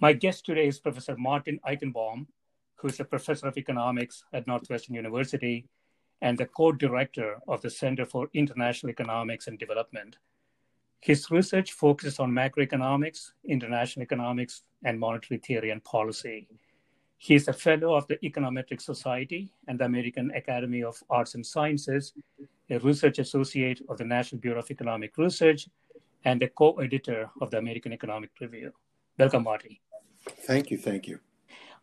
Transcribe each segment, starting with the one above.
My guest today is Professor Martin Eichenbaum, who is a professor of economics at Northwestern University and the co-director of the Center for International Economics and Development. His research focuses on macroeconomics, international economics, and monetary theory and policy. He is a fellow of the Econometric Society and the American Academy of Arts and Sciences, a research associate of the National Bureau of Economic Research, and a co-editor of the American Economic Review. Welcome, Marty. Thank you. Thank you.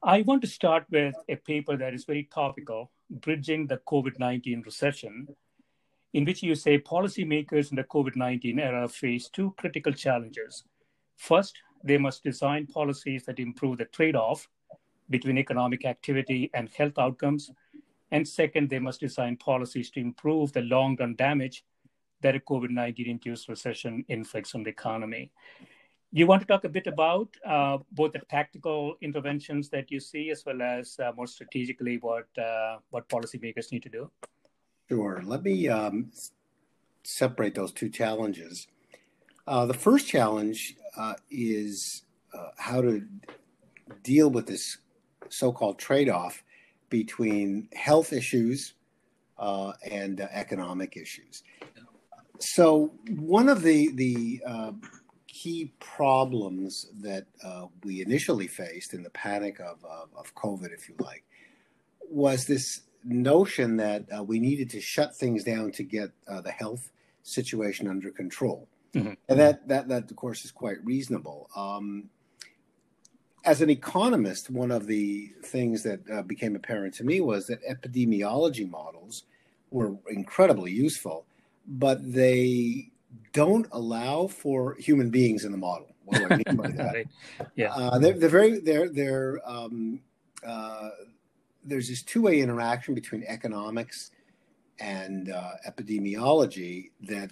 I want to start with a paper that is very topical Bridging the COVID 19 Recession, in which you say policymakers in the COVID 19 era face two critical challenges. First, they must design policies that improve the trade off between economic activity and health outcomes. And second, they must design policies to improve the long run damage that a COVID 19 induced recession inflicts on the economy you want to talk a bit about uh, both the tactical interventions that you see, as well as uh, more strategically what uh, what policymakers need to do? Sure. Let me um, separate those two challenges. Uh, the first challenge uh, is uh, how to deal with this so-called trade-off between health issues and economic issues. So one of the the key problems that uh, we initially faced in the panic of, of, of, COVID, if you like, was this notion that uh, we needed to shut things down to get uh, the health situation under control. Mm-hmm. And that, that, that, of course, is quite reasonable. Um, as an economist, one of the things that uh, became apparent to me was that epidemiology models were incredibly useful, but they don't allow for human beings in the model. What do I mean by that? right. Yeah, uh, they're, they're, very they're they're um, uh, there's this two way interaction between economics and uh, epidemiology that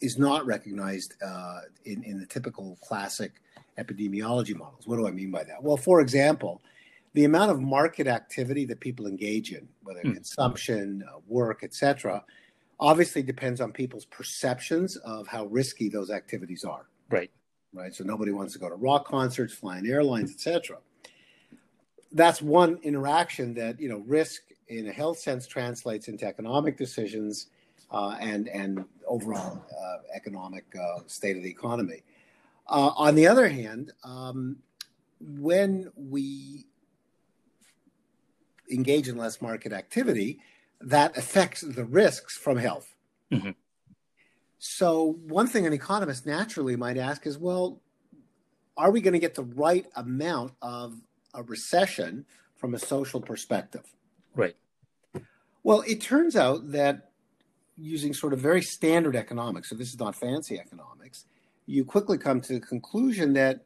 is not recognized uh, in in the typical classic epidemiology models. What do I mean by that? Well, for example. The amount of market activity that people engage in, whether mm. consumption, uh, work, etc., obviously depends on people's perceptions of how risky those activities are. Right. Right. So nobody wants to go to rock concerts, flying airlines, etc. That's one interaction that you know risk in a health sense translates into economic decisions uh, and and overall uh, economic uh, state of the economy. Uh, on the other hand, um, when we engage in less market activity, that affects the risks from health. Mm-hmm. So, one thing an economist naturally might ask is well, are we going to get the right amount of a recession from a social perspective? Right. Well, it turns out that using sort of very standard economics, so this is not fancy economics, you quickly come to the conclusion that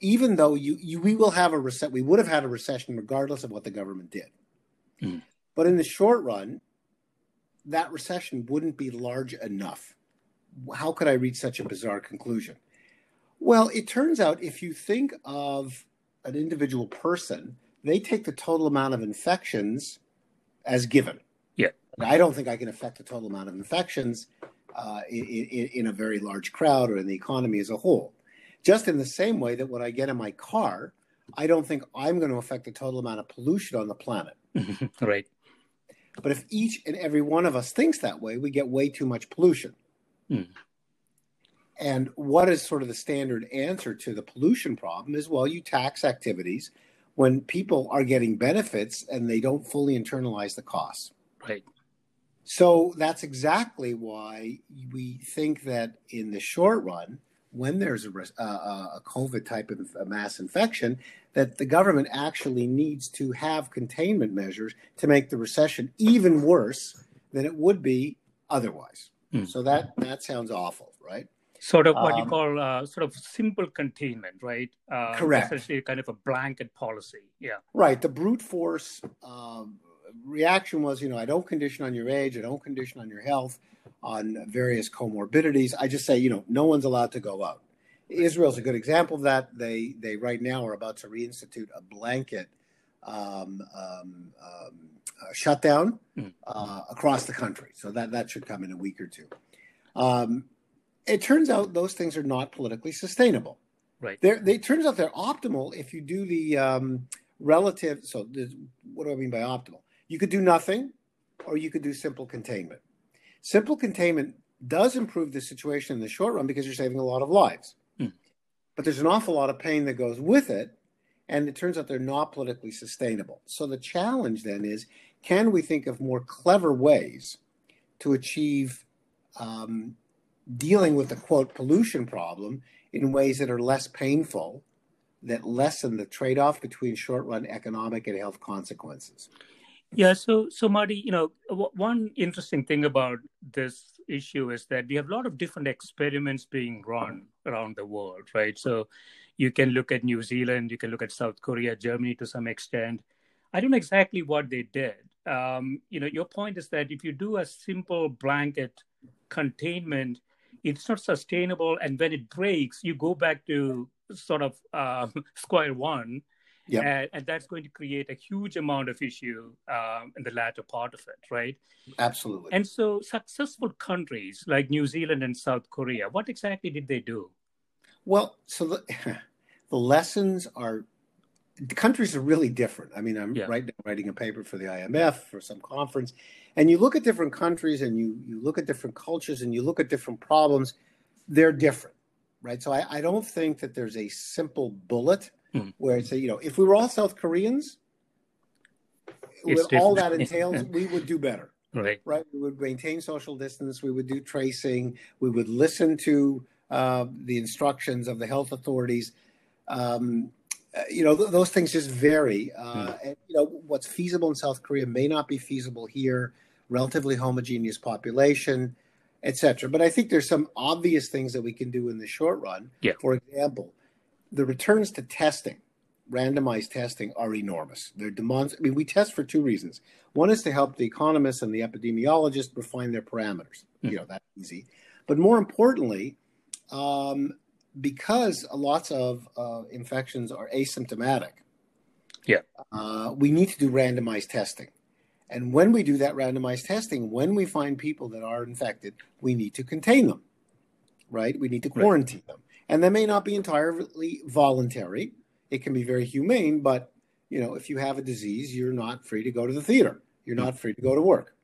even though you, you we will have a recession, we would have had a recession regardless of what the government did. Mm. But in the short run, that recession wouldn't be large enough how could I reach such a bizarre conclusion? Well, it turns out if you think of an individual person, they take the total amount of infections as given. Yeah. I don't think I can affect the total amount of infections uh, in, in, in, a very large crowd or in the economy as a whole. Just in the same way that when I get in my car, I don't think I'm going to affect the total amount of pollution on the planet. right. But if each and every one of us thinks that way, we get way too much pollution. Mm. And what is sort of the standard answer to the pollution problem is well, you tax activities when people are getting benefits and they don't fully internalize the costs. Right. So that's exactly why we think that in the short run, when there's a, a COVID type of mass infection, that the government actually needs to have containment measures to make the recession even worse than it would be otherwise. Mm. So that that sounds awful, right? Sort of what um, you call uh, sort of simple containment, right? Uh, correct. Essentially, kind of a blanket policy. Yeah. Right. The brute force um, reaction was, you know, I don't condition on your age, I don't condition on your health, on various comorbidities. I just say, you know, no one's allowed to go out. Israel's a good example of that. They they right now are about to reinstitute a blanket um, um, um, uh, shutdown hmm. uh, across the country. So that that should come in a week or two. Um, it turns out those things are not politically sustainable. Right. They're, they turns out they're optimal if you do the um, relative. So what do I mean by optimal? You could do nothing, or you could do simple containment. Simple containment does improve the situation in the short run because you're saving a lot of lives. But there's an awful lot of pain that goes with it, and it turns out they're not politically sustainable. So the challenge then is can we think of more clever ways to achieve um, dealing with the quote pollution problem in ways that are less painful, that lessen the trade off between short run economic and health consequences? Yeah, so so Marty, you know, w- one interesting thing about this issue is that we have a lot of different experiments being run around the world, right? So you can look at New Zealand, you can look at South Korea, Germany to some extent. I don't know exactly what they did. Um, you know, your point is that if you do a simple blanket containment, it's not sustainable, and when it breaks, you go back to sort of uh, square one Yep. And, and, that's going to create a huge amount of issue um, in the latter part of it, right? Absolutely. And so, successful countries like New Zealand and South Korea, what exactly did they do? Well, so the, the lessons are the countries are really different. I mean, I'm yeah. right now writing a paper for the IMF for some conference, and you look at different countries and you you look at different cultures and you look at different problems. They're different, right? So I, I don't think that there's a simple bullet hmm. where it's a, you know, if we were all South Koreans, with all that entails, we would do better. Right. Right. We would maintain social distance. We would do tracing. We would listen to uh, the instructions of the health authorities. Um, uh, you know, th- those things just vary. Uh, hmm. And, you know, what's feasible in South Korea may not be feasible here. Relatively homogeneous population, etc. But I think there's some obvious things that we can do in the short run. Yeah. For example, the returns to testing, randomized testing, are enormous. They're demons- I mean, we test for two reasons. One is to help the economists and the epidemiologists refine their parameters. Mm-hmm. You know, that's easy. But more importantly, um, because lots of uh, infections are asymptomatic, yeah, uh, we need to do randomized testing. And when we do that randomized testing, when we find people that are infected, we need to contain them, right? We need to quarantine right. them. And that may not be entirely voluntary. It can be very humane, but you know, if you have a disease, you're not free to go to the theater. You're not free to go to work.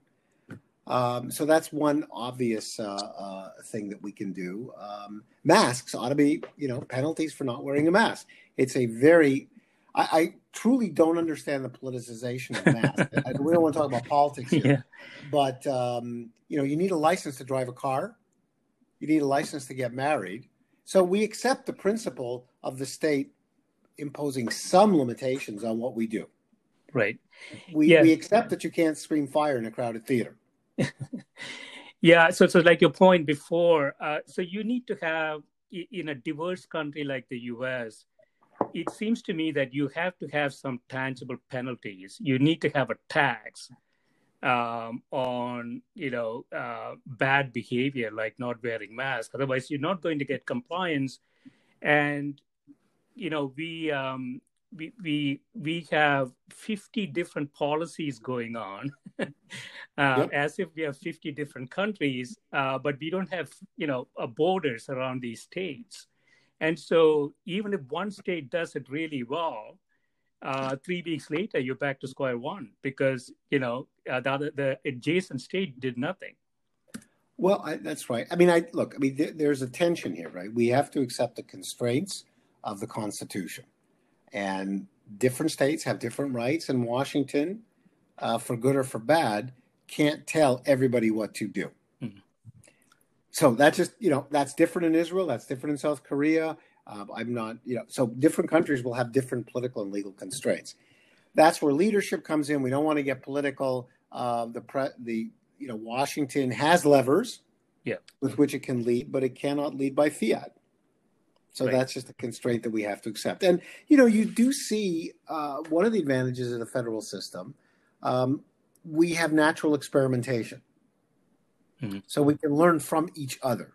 Um, so that's one obvious uh, uh, thing that we can do. Um, masks ought to be, you know, penalties for not wearing a mask. It's a very, I, I truly don't understand the politicization of masks. I, we don't want to talk about politics here, yeah. but um, you know, you need a license to drive a car. You need a license to get married. So we accept the principle of the state imposing some limitations on what we do. Right. We yeah. we accept that you can't scream fire in a crowded theater. yeah. So so like your point before. Uh, so you need to have in a diverse country like the U.S. It seems to me that you have to have some tangible penalties. You need to have a tax um, on you know uh, bad behavior like not wearing masks. Otherwise, you're not going to get compliance. And you know we um, we we we have 50 different policies going on uh, yep. as if we have 50 different countries uh, but we don't have you know uh, borders around these states and so even if one state does it really well uh, three weeks later you're back to square one because you know uh, the, other, the adjacent state did nothing. Well, I, that's right. I mean, I look. I mean, there, there's a tension here, right? We have to accept the constraints of the Constitution, and different states have different rights. And Washington, uh, for good or for bad, can't tell everybody what to do. Mm-hmm. So that's just you know that's different in Israel. That's different in South Korea. Um, I'm not, you know, so different countries will have different political and legal constraints. That's where leadership comes in. We don't want to get political. Uh, the pre, the you know Washington has levers, yeah, with which it can lead, but it cannot lead by fiat. So right. that's just a constraint that we have to accept. And you know, you do see uh, one of the advantages of the federal system. Um, we have natural experimentation, mm-hmm. so we can learn from each other.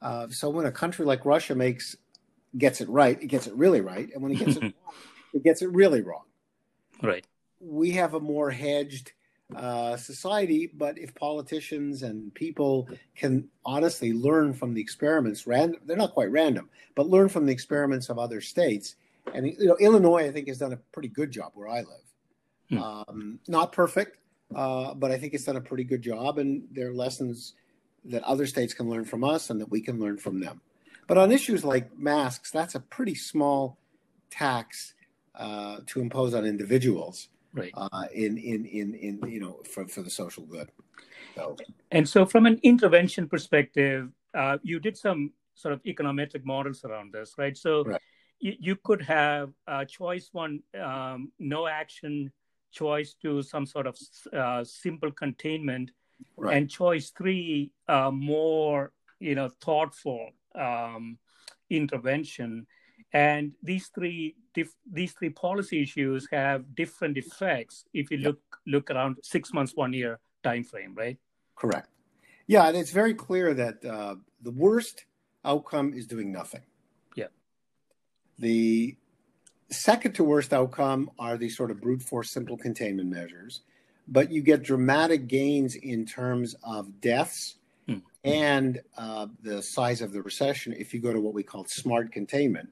Uh, so when a country like Russia makes gets it right, it gets it really right, and when it gets it wrong, it gets it really wrong. Right. We have a more hedged uh, society, but if politicians and people can honestly learn from the experiments, random, they're not quite random, but learn from the experiments of other states. And you know, Illinois, I think, has done a pretty good job where I live. Hmm. Um, not perfect, uh, but I think it's done a pretty good job, and there are lessons that other states can learn from us and that we can learn from them. But on issues like masks, that's a pretty small tax uh, to impose on individuals. Right. Uh, in, in, in, in, you know, for, for the social good. So. And so, from an intervention perspective, uh, you did some sort of econometric models around this, right? So, right. You, you could have choice one, um, no action, choice two, some sort of uh, simple containment, right. and choice three, uh, more, you know, thoughtful um, intervention. And these three dif- these three policy issues have different effects if you look look around six months, one year time frame, right? Correct. Yeah, and it's very clear that uh, the worst outcome is doing nothing. Yeah. The second to worst outcome are these sort of brute force simple containment measures, but you get dramatic gains in terms of deaths and uh, the size of the recession if you go to what we call smart containment.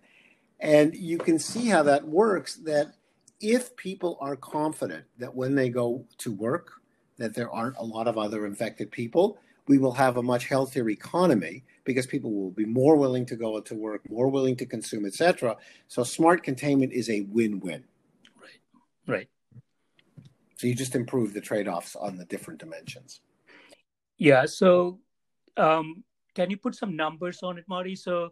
And you can see how that works that if people are confident that when they go to work that there aren't a lot of other infected people, we will have a much healthier economy because people will be more willing to go to work, more willing to consume, etc. So smart containment is a win-win. Right. Right. So you just improve the trade-offs on the different dimensions. Yeah. So um, can you put some numbers on it, Marty? So,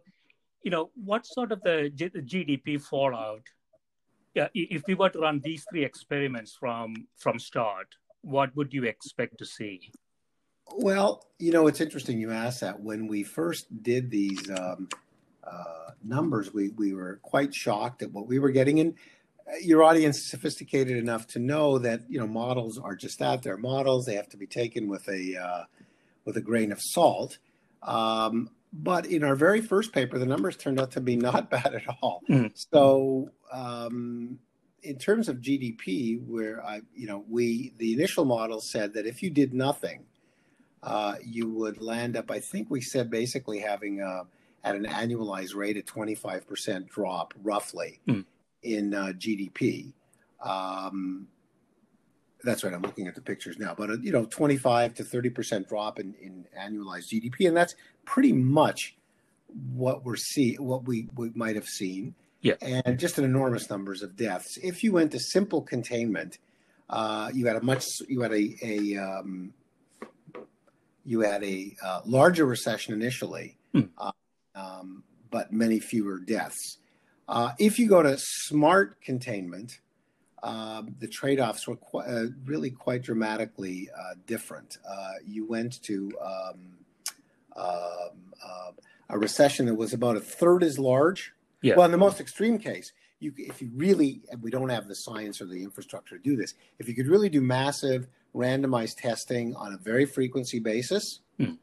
you know, what sort of the, G- GDP fallout? Yeah, if we were to run these three experiments from from start, what would you expect to see? Well, you know, it's interesting you asked that. When we first did these um, uh, numbers, we we were quite shocked at what we were getting. And uh, your audience is sophisticated enough to know that you know models are just that they're models. They have to be taken with a uh, with a grain of salt. Um, but in our very first paper, the numbers turned out to be not bad at all. Mm. So, um, in terms of GDP, where I, you know, we the initial model said that if you did nothing, uh, you would land up. I think we said basically having a, at an annualized rate a 25% drop, roughly, mm. in uh, GDP. Um, that's right. I'm looking at the pictures now, but a, you know, 25 to 30 percent drop in, in annualized GDP, and that's pretty much what we're see what we, we might have seen. Yeah, and just an enormous numbers of deaths. If you went to simple containment, uh, you had a much you had a, a um, you had a uh, larger recession initially, hmm. uh, um, but many fewer deaths. Uh, if you go to smart containment, um, the trade-offs were qu- uh, really quite dramatically uh, different. Uh, you went to um, um, uh, a recession that was about a third as large. Yeah. Well, in the most extreme case, you if you really and we don't have the science or the infrastructure to do this if you could really do massive randomized testing on a very frequency basis hmm.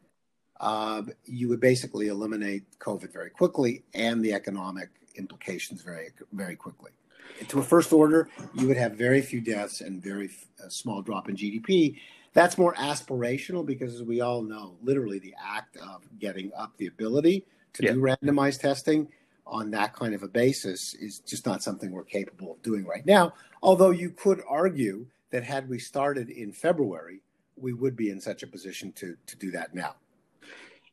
uh, you would basically eliminate covid very quickly and the economic implications very very quickly to a first order you would have very few deaths and very f- small drop in gdp that's more aspirational because as we all know literally the act of getting up the ability to yeah. do randomized testing on that kind of a basis is just not something we're capable of doing right now. Although you could argue that had we started in February, we would be in such a position to to do that now.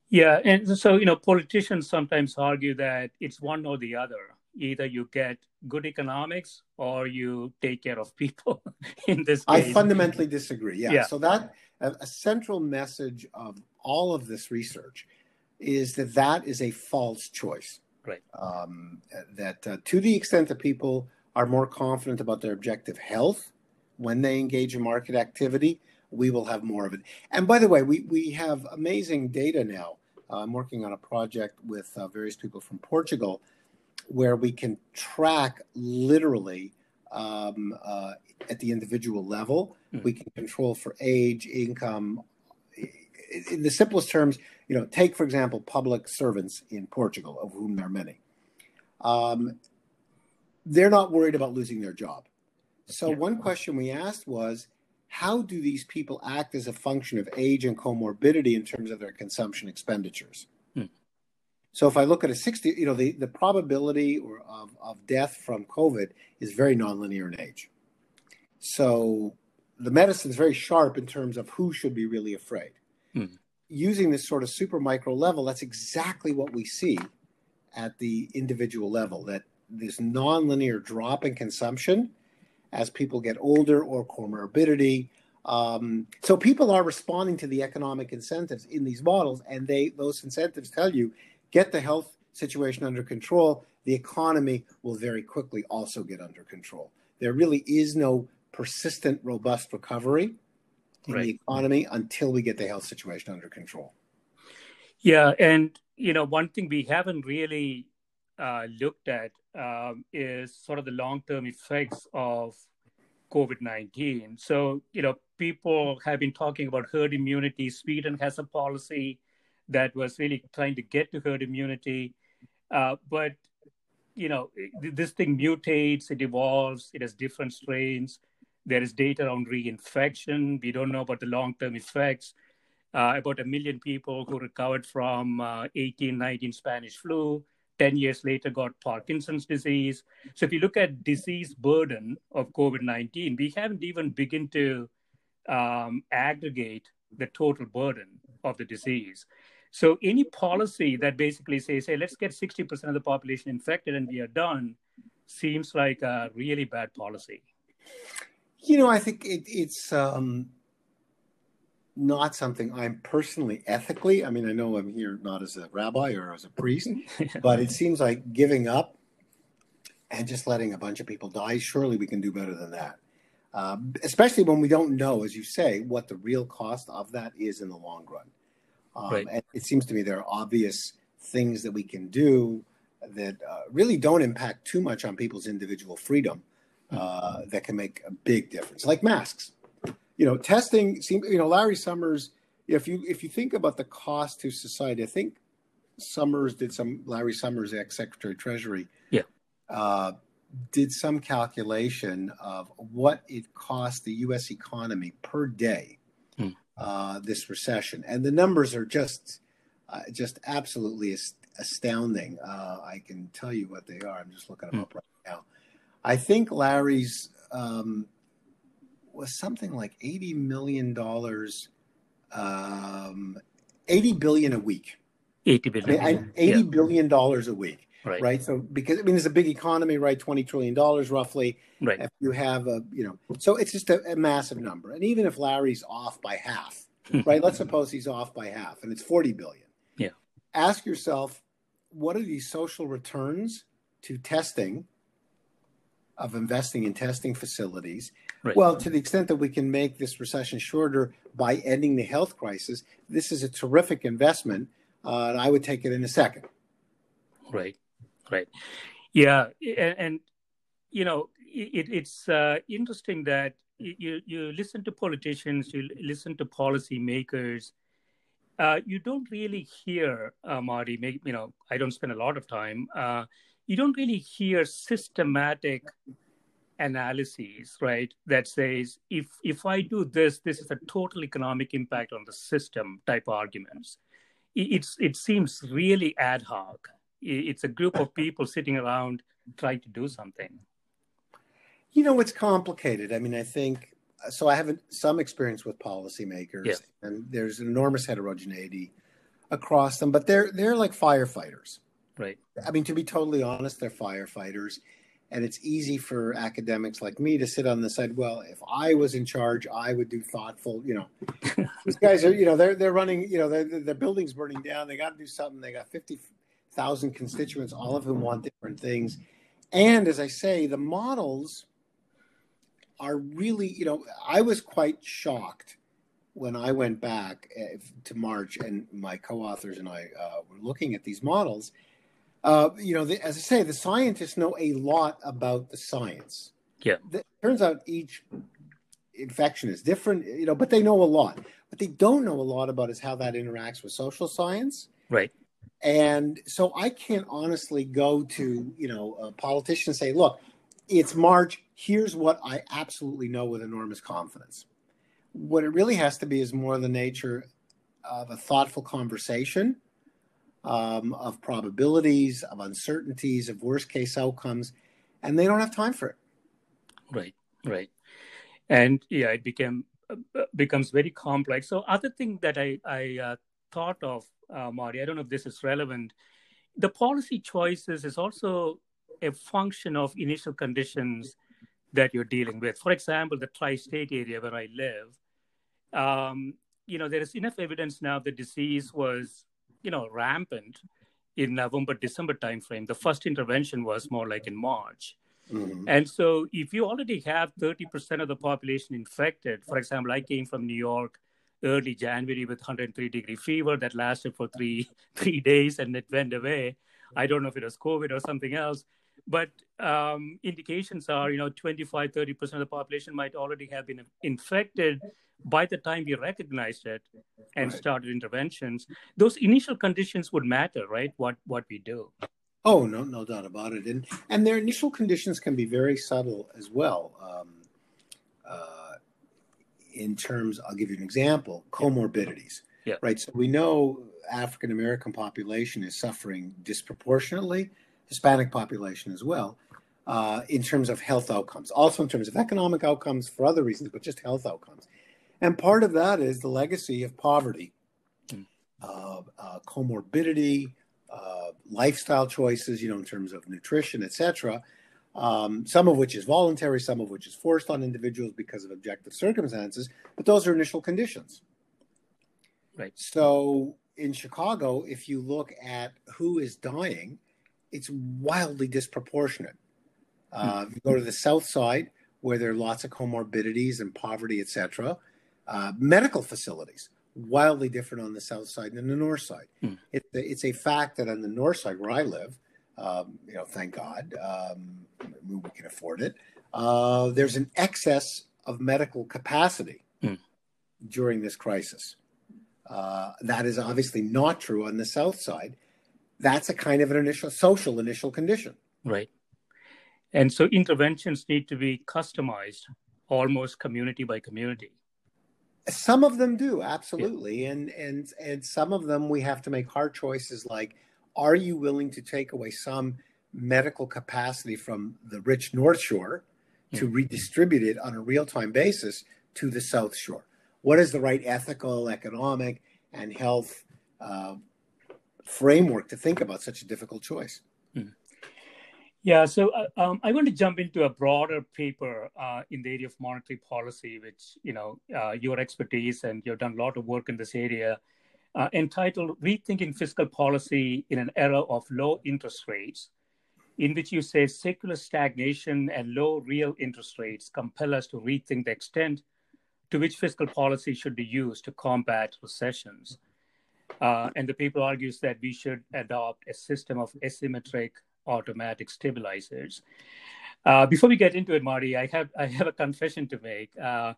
Yeah, and so you know, politicians sometimes argue that it's one or the other. Either you get good economics or you take care of people. in this, case. I fundamentally disagree. Yeah. yeah. So that a, a central message of all of this research is that that is a false choice. Right. Um, that uh, to the extent that people are more confident about their objective health when they engage in market activity, we will have more of it. And by the way, we, we have amazing data now. Uh, I'm working on a project with uh, various people from Portugal where we can track literally um, uh, at the individual level. Mm-hmm. We can control for age, income. In the simplest terms, you know, take for example public servants in Portugal, of whom there are many. Um, they're not worried about losing their job. So yeah. one question we asked was, how do these people act as a function of age and comorbidity in terms of their consumption expenditures? So if I look at a 60, you know, the, the probability or of, of death from COVID is very nonlinear in age. So the medicine is very sharp in terms of who should be really afraid. Hmm using this sort of super micro level, that's exactly what we see at the individual level that this nonlinear drop in consumption as people get older or comorbidity. Um, so people are responding to the economic incentives in these models, and they those incentives tell you get the health situation under control. The economy will very quickly also get under control. There really is no persistent, robust recovery in right. the economy until we get the health situation under control. Yeah, and you know, one thing we haven't really uh, looked at um, is sort of the long-term effects of COVID nineteen. So you know, people have been talking about herd immunity. Sweden has a policy that was really trying to get to herd immunity, uh, but you know, this thing mutates, it evolves, it has different strains there is data on reinfection. We don't know about the long term effects. Uh, about a million people who recovered from uh, 18, 19 Spanish flu, 10 years later got Parkinson's disease. So if you look at disease burden of COVID 19, we haven't even begun to um, aggregate the total burden of the disease. So any policy that basically says, hey, let's get 60% of the population infected and we are done, seems like a really bad policy. You know, I think it, it's um, not something I'm personally ethically. I mean, I know I'm here not as a rabbi or as a priest, but it seems like giving up and just letting a bunch of people die. Surely we can do better than that. Um, especially when we don't know, as you say, what the real cost of that is in the long run. Um, right. And it seems to me there are obvious things that we can do that uh, really don't impact too much on people's individual freedom uh, that can make a big difference, like masks. You know, testing. You know, Larry Summers. If you if you think about the cost to society, I think Summers did some. Larry Summers, ex Secretary of Treasury, yeah, uh, did some calculation of what it cost the U.S. economy per day hmm. Uh, this recession, and the numbers are just uh, just absolutely astounding. Uh, I can tell you what they are. I'm just looking them hmm. up right now. I think Larry's um, was something like eighty million dollars, um, eighty billion a week. Eighty billion. I mean, eighty yeah. billion dollars a week. Right. right. So because I mean, it's a big economy, right? Twenty trillion dollars roughly. Right. If you have a, you know, so it's just a, a massive number. And even if Larry's off by half, right? Let's suppose he's off by half, and it's forty billion. Yeah. Ask yourself, what are these social returns to testing of investing in testing facilities. Right. Well, to the extent that we can make this recession shorter by ending the health crisis, this is a terrific investment. Uh, and I would take it in a second. Right, right. Yeah. And, and, you know, it, it's uh, interesting that you you listen to politicians, you listen to policymakers. Uh, you don't really hear uh, Marty. You know, I don't spend a lot of time. Uh, you don't really hear systematic analyses, right? That says if if I do this, this is a total economic impact on the system type arguments. It's it seems really ad hoc. It's a group of people sitting around trying to do something. You know, it's complicated. I mean, I think so. I have some experience with policymakers, yeah. and there's an enormous heterogeneity across them. But they're they're like firefighters, right? I mean, to be totally honest, they're firefighters, and it's easy for academics like me to sit on the side. Well, if I was in charge, I would do thoughtful. You know, these guys are you know they're they're running. You know, their their building's burning down. They got to do something. They got fifty thousand constituents, all of whom want different things. And as I say, the models are really, you know, I was quite shocked when I went back eh, to March and my co-authors and I uh, were looking at these models. Uh, you know, the, as I say, the scientists know a lot about the science. Yeah, it turns out each infection is different, you know, but they know a lot. What they don't know a lot about is how that interacts with social science. Right. And so I can't honestly go to, you know, a politician and say, look, it's March. Here's what I absolutely know with enormous confidence. What it really has to be is more the nature of a thoughtful conversation, um, of probabilities, of uncertainties, of worst case outcomes, and they don't have time for it. Right, right, and yeah, it became uh, becomes very complex. So, other thing that I I uh, thought of uh, Marty, I don't know if this is relevant. The policy choices is also a function of initial conditions that you're dealing with. For example, the tri-state area where I live, um, you know, there is enough evidence now the disease was, you know, rampant in November, December timeframe. The first intervention was more like in March. Mm-hmm. And so if you already have 30% of the population infected, for example, I came from New York early January with 103 degree fever that lasted for three three days and it went away. I don't know if it was COVID or something else, but um, indications are you know 25 30 percent of the population might already have been infected by the time we recognized it and right. started interventions. Those initial conditions would matter, right? What what we do. Oh no, no doubt about it, and and their initial conditions can be very subtle as well. Um, uh, in terms, I'll give you an example comorbidities. Yeah. Right. So we know African American population is suffering disproportionately, Hispanic population as well, uh, in terms of health outcomes, also in terms of economic outcomes for other reasons, but just health outcomes. And part of that is the legacy of poverty, mm. uh, uh, comorbidity, uh, lifestyle choices, you know, in terms of nutrition, etc um, some of which is voluntary, some of which is forced on individuals because of objective circumstances, but those are initial conditions. Right. So in Chicago, if you look at who is dying, it's wildly disproportionate. Uh, you go to the south side, where there are lots of comorbidities and poverty, etc. Uh, medical facilities, wildly different on the south side than the north side. Hmm. It, it's a fact that on the north side, where I live, um, you know, thank God, um, we can afford it. Uh, there's an excess of medical capacity mm. during this crisis. Uh, that is obviously not true on the south side. That's a kind of an initial social initial condition. Right. And so interventions need to be customized almost community by community. Some of them do, absolutely. Yeah. And and and some of them we have to make hard choices like are you willing to take away some medical capacity from the rich North Shore to redistribute it on a real time basis to the South Shore? What is the right ethical, economic, and health uh, framework to think about such a difficult choice? Hmm. Yeah, so uh, um, I want to jump into a broader paper uh, in the area of monetary policy, which you know uh, your expertise and you've done a lot of work in this area uh, entitled Rethinking Fiscal Policy in an Era of Low Interest Rates, in which you say secular stagnation and low real interest rates compel us to rethink the extent to which fiscal policy should be used to combat recessions. Uh, and the paper argues that we should adopt a system of asymmetric automatic stabilizers. Uh, before we get into it, Marty, I have I have a confession to make. Uh,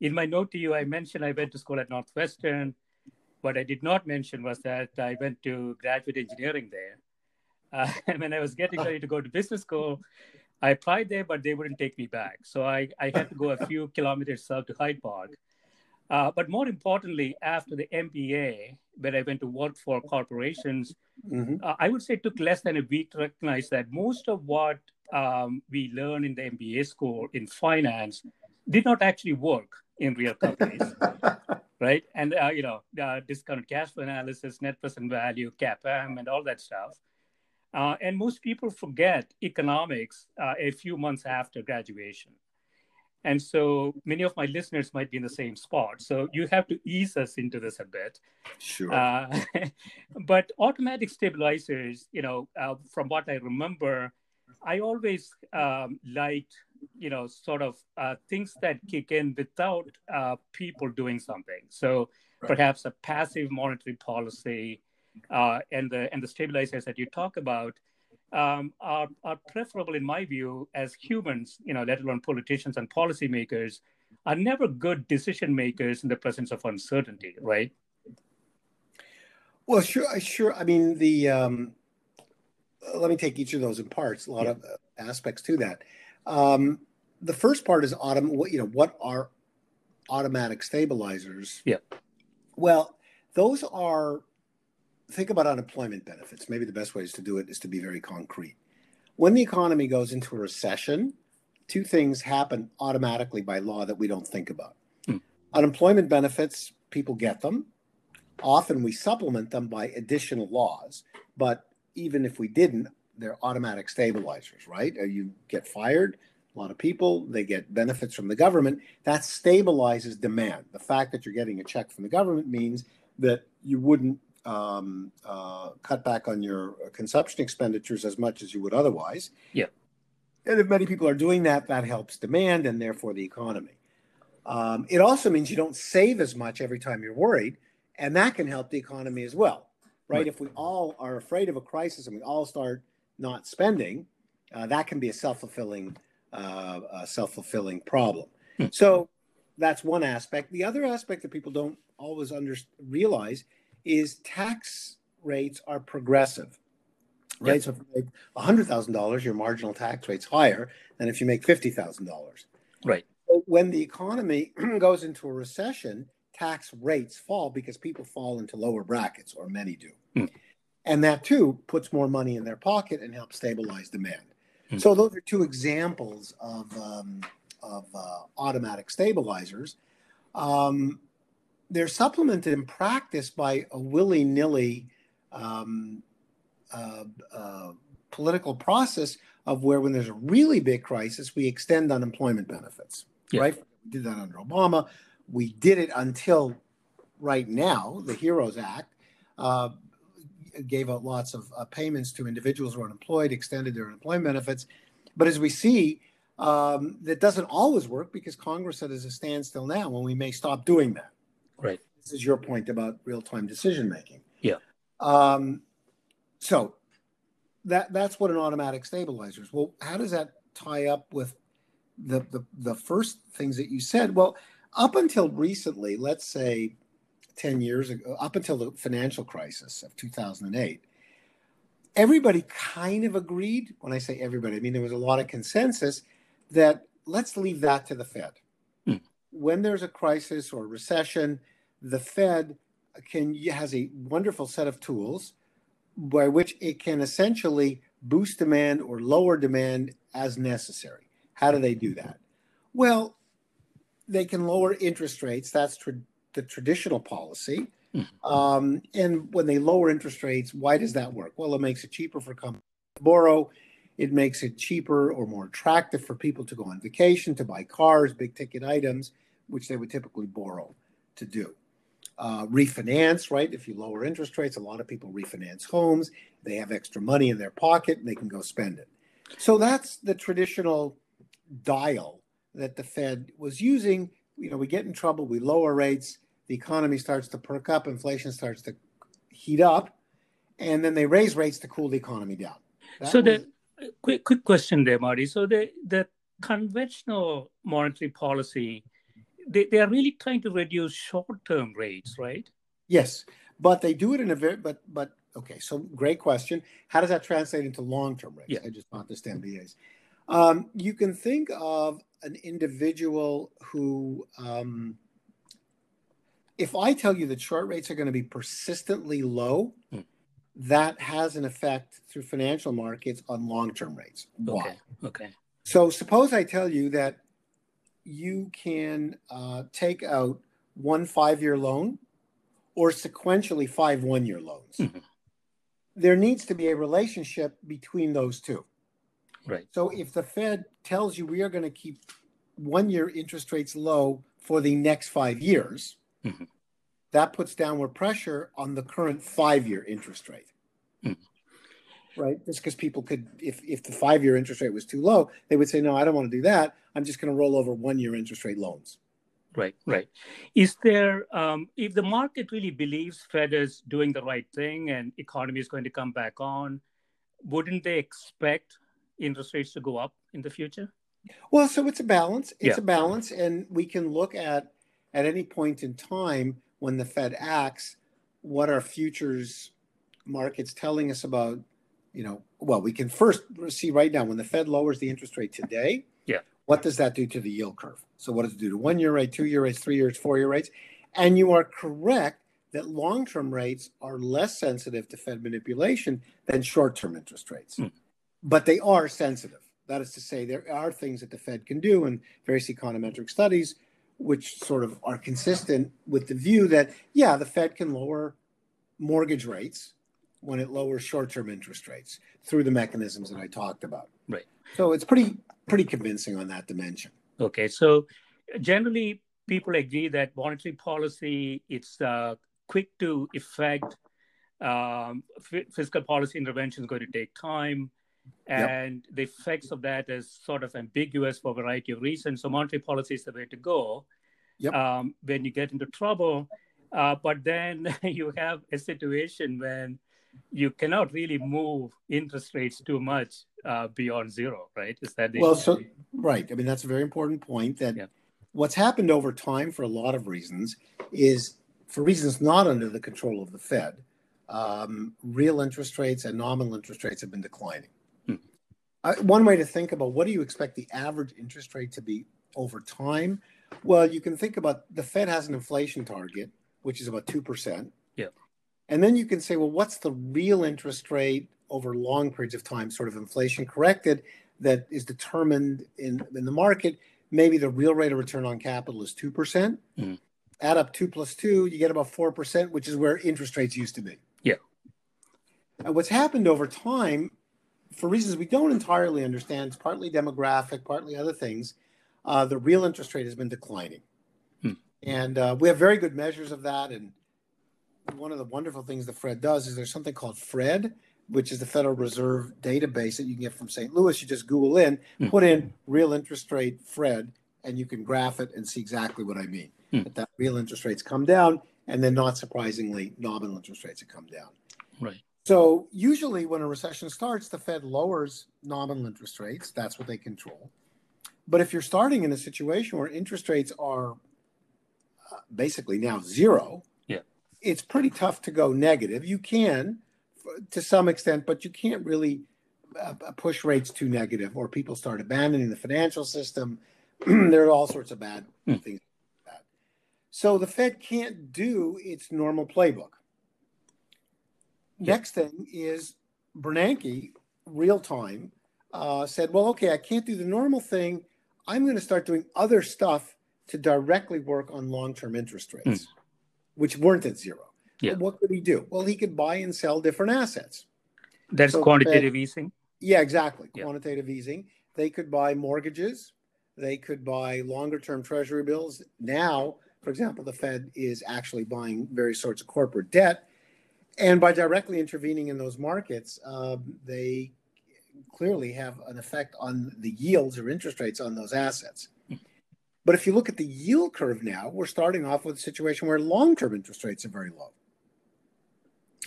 in my note to you, I mentioned I went to school at Northwestern. What I did not mention was that I went to graduate engineering there. Uh, and when I was getting ready to go to business school, I applied there, but they wouldn't take me back. So I, I had to go a few kilometers south to Hyde Park. Uh, but more importantly, after the MBA, where I went to work for corporations, mm-hmm. uh, I would say it took less than a week to recognize that most of what um, we learn in the MBA school in finance did not actually work in real companies, right? And uh, you know, uh, discounted cash flow analysis, net present value, CAPM, and all that stuff. Uh, and most people forget economics uh, a few months after graduation. And so many of my listeners might be in the same spot. So you have to ease us into this a bit. Sure. Uh, but automatic stabilizers, you know, uh, from what I remember, I always um, liked, you know, sort of uh, things that kick in without uh, people doing something. So right. perhaps a passive monetary policy uh, and the and the stabilizers that you talk about um, are, are preferable, in my view, as humans, you know, let alone politicians and policymakers, are never good decision makers in the presence of uncertainty, right? Well, sure, sure. I mean, the um, let me take each of those in parts. A lot yeah. of uh, aspects to that. Um, the first part is autumn. What you know, what are automatic stabilizers? Yeah. Well, those are think about unemployment benefits. Maybe the best ways to do it is to be very concrete. When the economy goes into a recession, two things happen automatically by law that we don't think about. Hmm. Unemployment benefits, people get them. Often we supplement them by additional laws, but even if we didn't, they're automatic stabilizers, right? Uh, you get fired, a lot of people, they get benefits from the government. That stabilizes demand. The fact that you're getting a check from the government means that you wouldn't um, uh, cut back on your consumption expenditures as much as you would otherwise. Yeah. And if many people are doing that, that helps demand and therefore the economy. Um, it also means you don't save as much every time you're worried, and that can help the economy as well, right? right. If we all are afraid of a crisis and we all start not spending, uh, that can be a self-fulfilling, uh, self-fulfilling problem. Hmm. So that's one aspect. The other aspect that people don't always under realize is tax rates are progressive. Right. Yep. So if you make $100,000, your marginal tax rate's higher than if you make $50,000. Right. So when the economy goes into a recession, tax rates fall because people fall into lower brackets, or many do. Hmm. And that too puts more money in their pocket and helps stabilize demand. Hmm. So those are two examples of, um, of uh, automatic stabilizers. Um, they're supplemented in practice by a willy nilly um, uh, uh, political process of where, when there's a really big crisis, we extend unemployment benefits. Yeah. Right? We did that under Obama. We did it until right now, the HEROES Act. Uh, gave out lots of uh, payments to individuals who are unemployed, extended their unemployment benefits. But as we see, um, that doesn't always work because Congress is a standstill now when we may stop doing that. Right. This is your point about real time decision making. Yeah. Um, so that that's what an automatic stabilizer is. Well, how does that tie up with the, the the first things that you said? Well, up until recently, let's say 10 years ago, up until the financial crisis of 2008, everybody kind of agreed. When I say everybody, I mean there was a lot of consensus that let's leave that to the Fed hmm. when there's a crisis or a recession, the Fed can has a wonderful set of tools by which it can essentially boost demand or lower demand as necessary. How do they do that? Well, they can lower interest rates. That's tra- the traditional policy. Hmm. Um, and when they lower interest rates, why does that work? Well, it makes it cheaper for companies to borrow. It makes it cheaper or more attractive for people to go on vacation, to buy cars, big ticket items which they would typically borrow to do. Uh, refinance, right? If you lower interest rates, a lot of people refinance homes. They have extra money in their pocket and they can go spend it. So that's the traditional dial that the Fed was using. You know, we get in trouble, we lower rates, the economy starts to perk up, inflation starts to heat up, and then they raise rates to cool the economy down. That so was, the quick quick question there, Marty. So the the conventional monetary policy, they, they are really trying to reduce short term rates, right? Yes, but they do it in a very but but okay. So great question. How does that translate into long term rates? Yeah. I just bought this MBAs. Um, you can think of an individual who, um, if I tell you that short rates are going to be persistently low, Hmm. that has an effect through financial markets on long term rates. Why? Okay. Okay. So suppose I tell you that you can uh, take out one five year loan or sequentially five one year loans. Mhm. There needs to be a relationship between those two. Right. So if the Fed tells you we are going to keep one year interest rates low for the next five years, Mhm. that puts downward pressure on the current five year interest rate. Mhm. Right? Just because people could, if, if the five year interest rate was too low, they would say, no, I don't want to do that. I'm just going to roll over one year interest rate loans. Right, right. Is there, um, if the market really believes Fed is doing the right thing and economy is going to come back on, wouldn't they expect interest rates to go up in the future? Well, so it's a balance. It's Yeah. a balance, and we can look at at any point in time when the Fed acts, what are futures markets telling us about? You know, well, we can first see right now when the Fed lowers the interest rate today. Yeah. What does that do to the yield curve? So, what does it do to one year rate, two year rates, three years, four year rates? And you are correct that long term rates are less sensitive to Fed manipulation than short term interest rates. Hmm. But they are sensitive. That is to say, there are things that the Fed can do in various econometric studies, which sort of are consistent with the view that, yeah, the Fed can lower mortgage rates when it lowers short term interest rates through the mechanisms that I talked about. Right. So it's pretty pretty convincing on that dimension. Okay, so generally people agree that monetary policy it's uh, quick to effect. Um, f- fiscal policy intervention is going to take time, Yep. and the effects of that is sort of ambiguous for a variety of reasons. So monetary policy is the way to go Yep. um, when you get into trouble. Uh, but then you have a situation when you cannot really move interest rates too much uh, beyond zero, right? Is that the Well, so right. I mean, that's a very important point. That Yeah. what's happened over time, for a lot of reasons, is for reasons not under the control of the Fed. Um, real interest rates and nominal interest rates have been declining. One way to think about what do you expect the average interest rate to be over time? Well, you can think about the Fed has an inflation target, which is about two percent. Yeah. And then you can say, well, what's the real interest rate over long periods of time, sort of inflation corrected, that is determined in, in the market? Maybe the real rate of return on capital is 2%. Mhm. Add up two plus two, you get about 4%, which is where interest rates used to be. Yeah. And what's happened over time, for reasons we don't entirely understand, it's partly demographic, partly other things, uh, the real interest rate has been declining. Hmm. And uh, we have very good measures of that. And one of the wonderful things the Fed does is there's something called FRED, which is the Federal Reserve database that you can get from St. Louis. You just Google in, Hmm. put in real interest rate FRED, and you can graph it and see exactly what I mean. Hmm. That, that real interest rates come down, and then not surprisingly, nominal interest rates have come down. right? So usually when a recession starts, the Fed lowers nominal interest rates. That's what they control. But if you're starting in a situation where interest rates are uh, basically now zero, Yeah. it's pretty tough to go negative. You can to some extent, but you can't really uh, push rates too negative or people start abandoning the financial system. there are all sorts of bad Hmm. things. Like that. So the Fed can't do its normal playbook. Yeah. Next thing is Bernanke, real time, uh, said, well, okay, I can't do the normal thing. I'm going to start doing other stuff to directly work on long term interest rates, which weren't at zero. Yeah. But what could he do? Well, he could buy and sell different assets. That's So quantitative easing. Yeah, exactly. Yeah. Quantitative easing. They could buy mortgages. They could buy longer term treasury bills. Now, for example, the Fed is actually buying various sorts of corporate debt. And by directly intervening in those markets, um, they clearly have an effect on the yields or interest rates on those assets. But if you look at the yield curve now, we're starting off with a situation where long term interest rates are very low.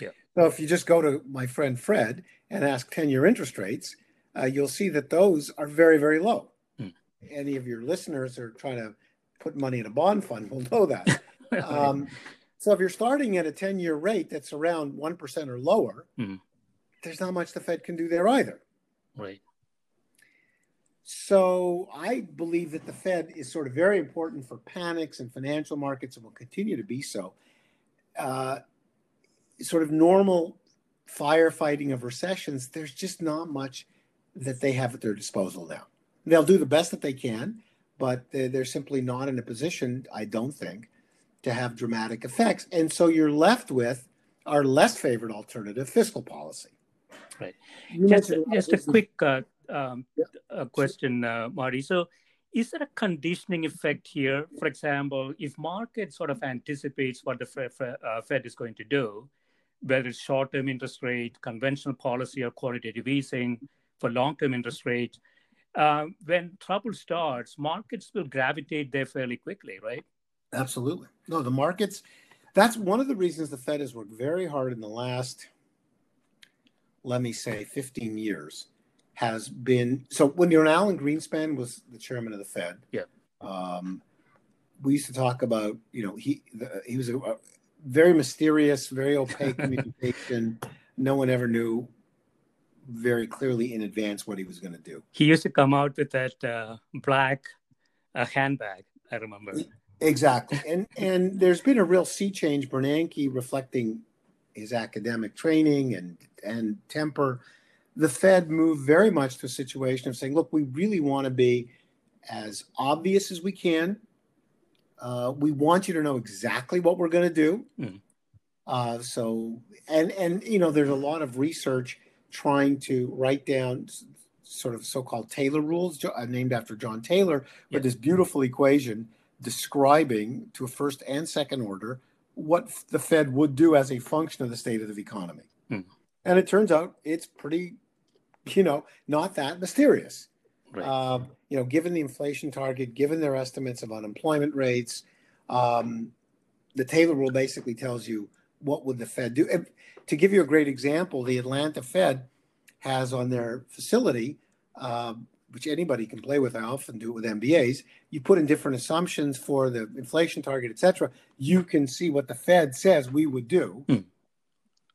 Yeah. So if you just go to my friend Fred and ask 10 year interest rates, uh, you'll see that those are very, very low. Hmm. Any of your listeners are trying to put money in a bond fund will know that. um, so if you're starting at a 10 year rate that's around 1% or lower, hmm. there's not much the Fed can do there either. Right. So I believe that the Fed is sort of very important for panics and financial markets and will continue to be so. Uh, sort of normal firefighting of recessions, there's just not much that they have at their disposal now. They'll do the best that they can, but they're, they're simply not in a position, I don't think, to have dramatic effects. And so you're left with our less favored alternative, fiscal policy. Right. just, just a quick uh, um, yeah. question, uh, Marty. So, is there a conditioning effect here? For example, if market sort of anticipates what the Fed, uh, Fed is going to do, whether it's short-term interest rate, conventional policy, or quantitative easing for long-term interest rate, uh, when trouble starts, markets will gravitate there fairly quickly, right? Absolutely. No, the markets. That's one of the reasons the Fed has worked very hard in the last, let me say, 15 years. Has been so when you're Alan Greenspan was the chairman of the Fed. Yeah. Um, we used to talk about you know he the, he was a, a very mysterious, very opaque communication. No one ever knew very clearly in advance what he was going to do. He used to come out with that uh, black uh, handbag. I remember exactly, and and there's been a real sea change. Bernanke reflecting his academic training and and temper. The Fed moved very much to a situation of saying, "Look, we really want to be as obvious as we can uh, we want you to know exactly what we're going to do. Mm. Uh, so, and and you know, there's a lot of research trying to write down sort of so-called Taylor rules, uh, named after John Taylor, with this beautiful equation describing to a first and second order what the Fed would do as a function of the state of the economy. Mm. And it turns out it's pretty, you know, not that mysterious. Right. Uh, you know, given the inflation target, given their estimates of unemployment rates, um, the Taylor rule basically tells you what would the Fed do. And to give you a great example, the Atlanta Fed has on their facility, uh, which anybody can play with. I often do it with MBAs. You put in different assumptions for the inflation target, et cetera. You can see what the Fed says we would do hmm.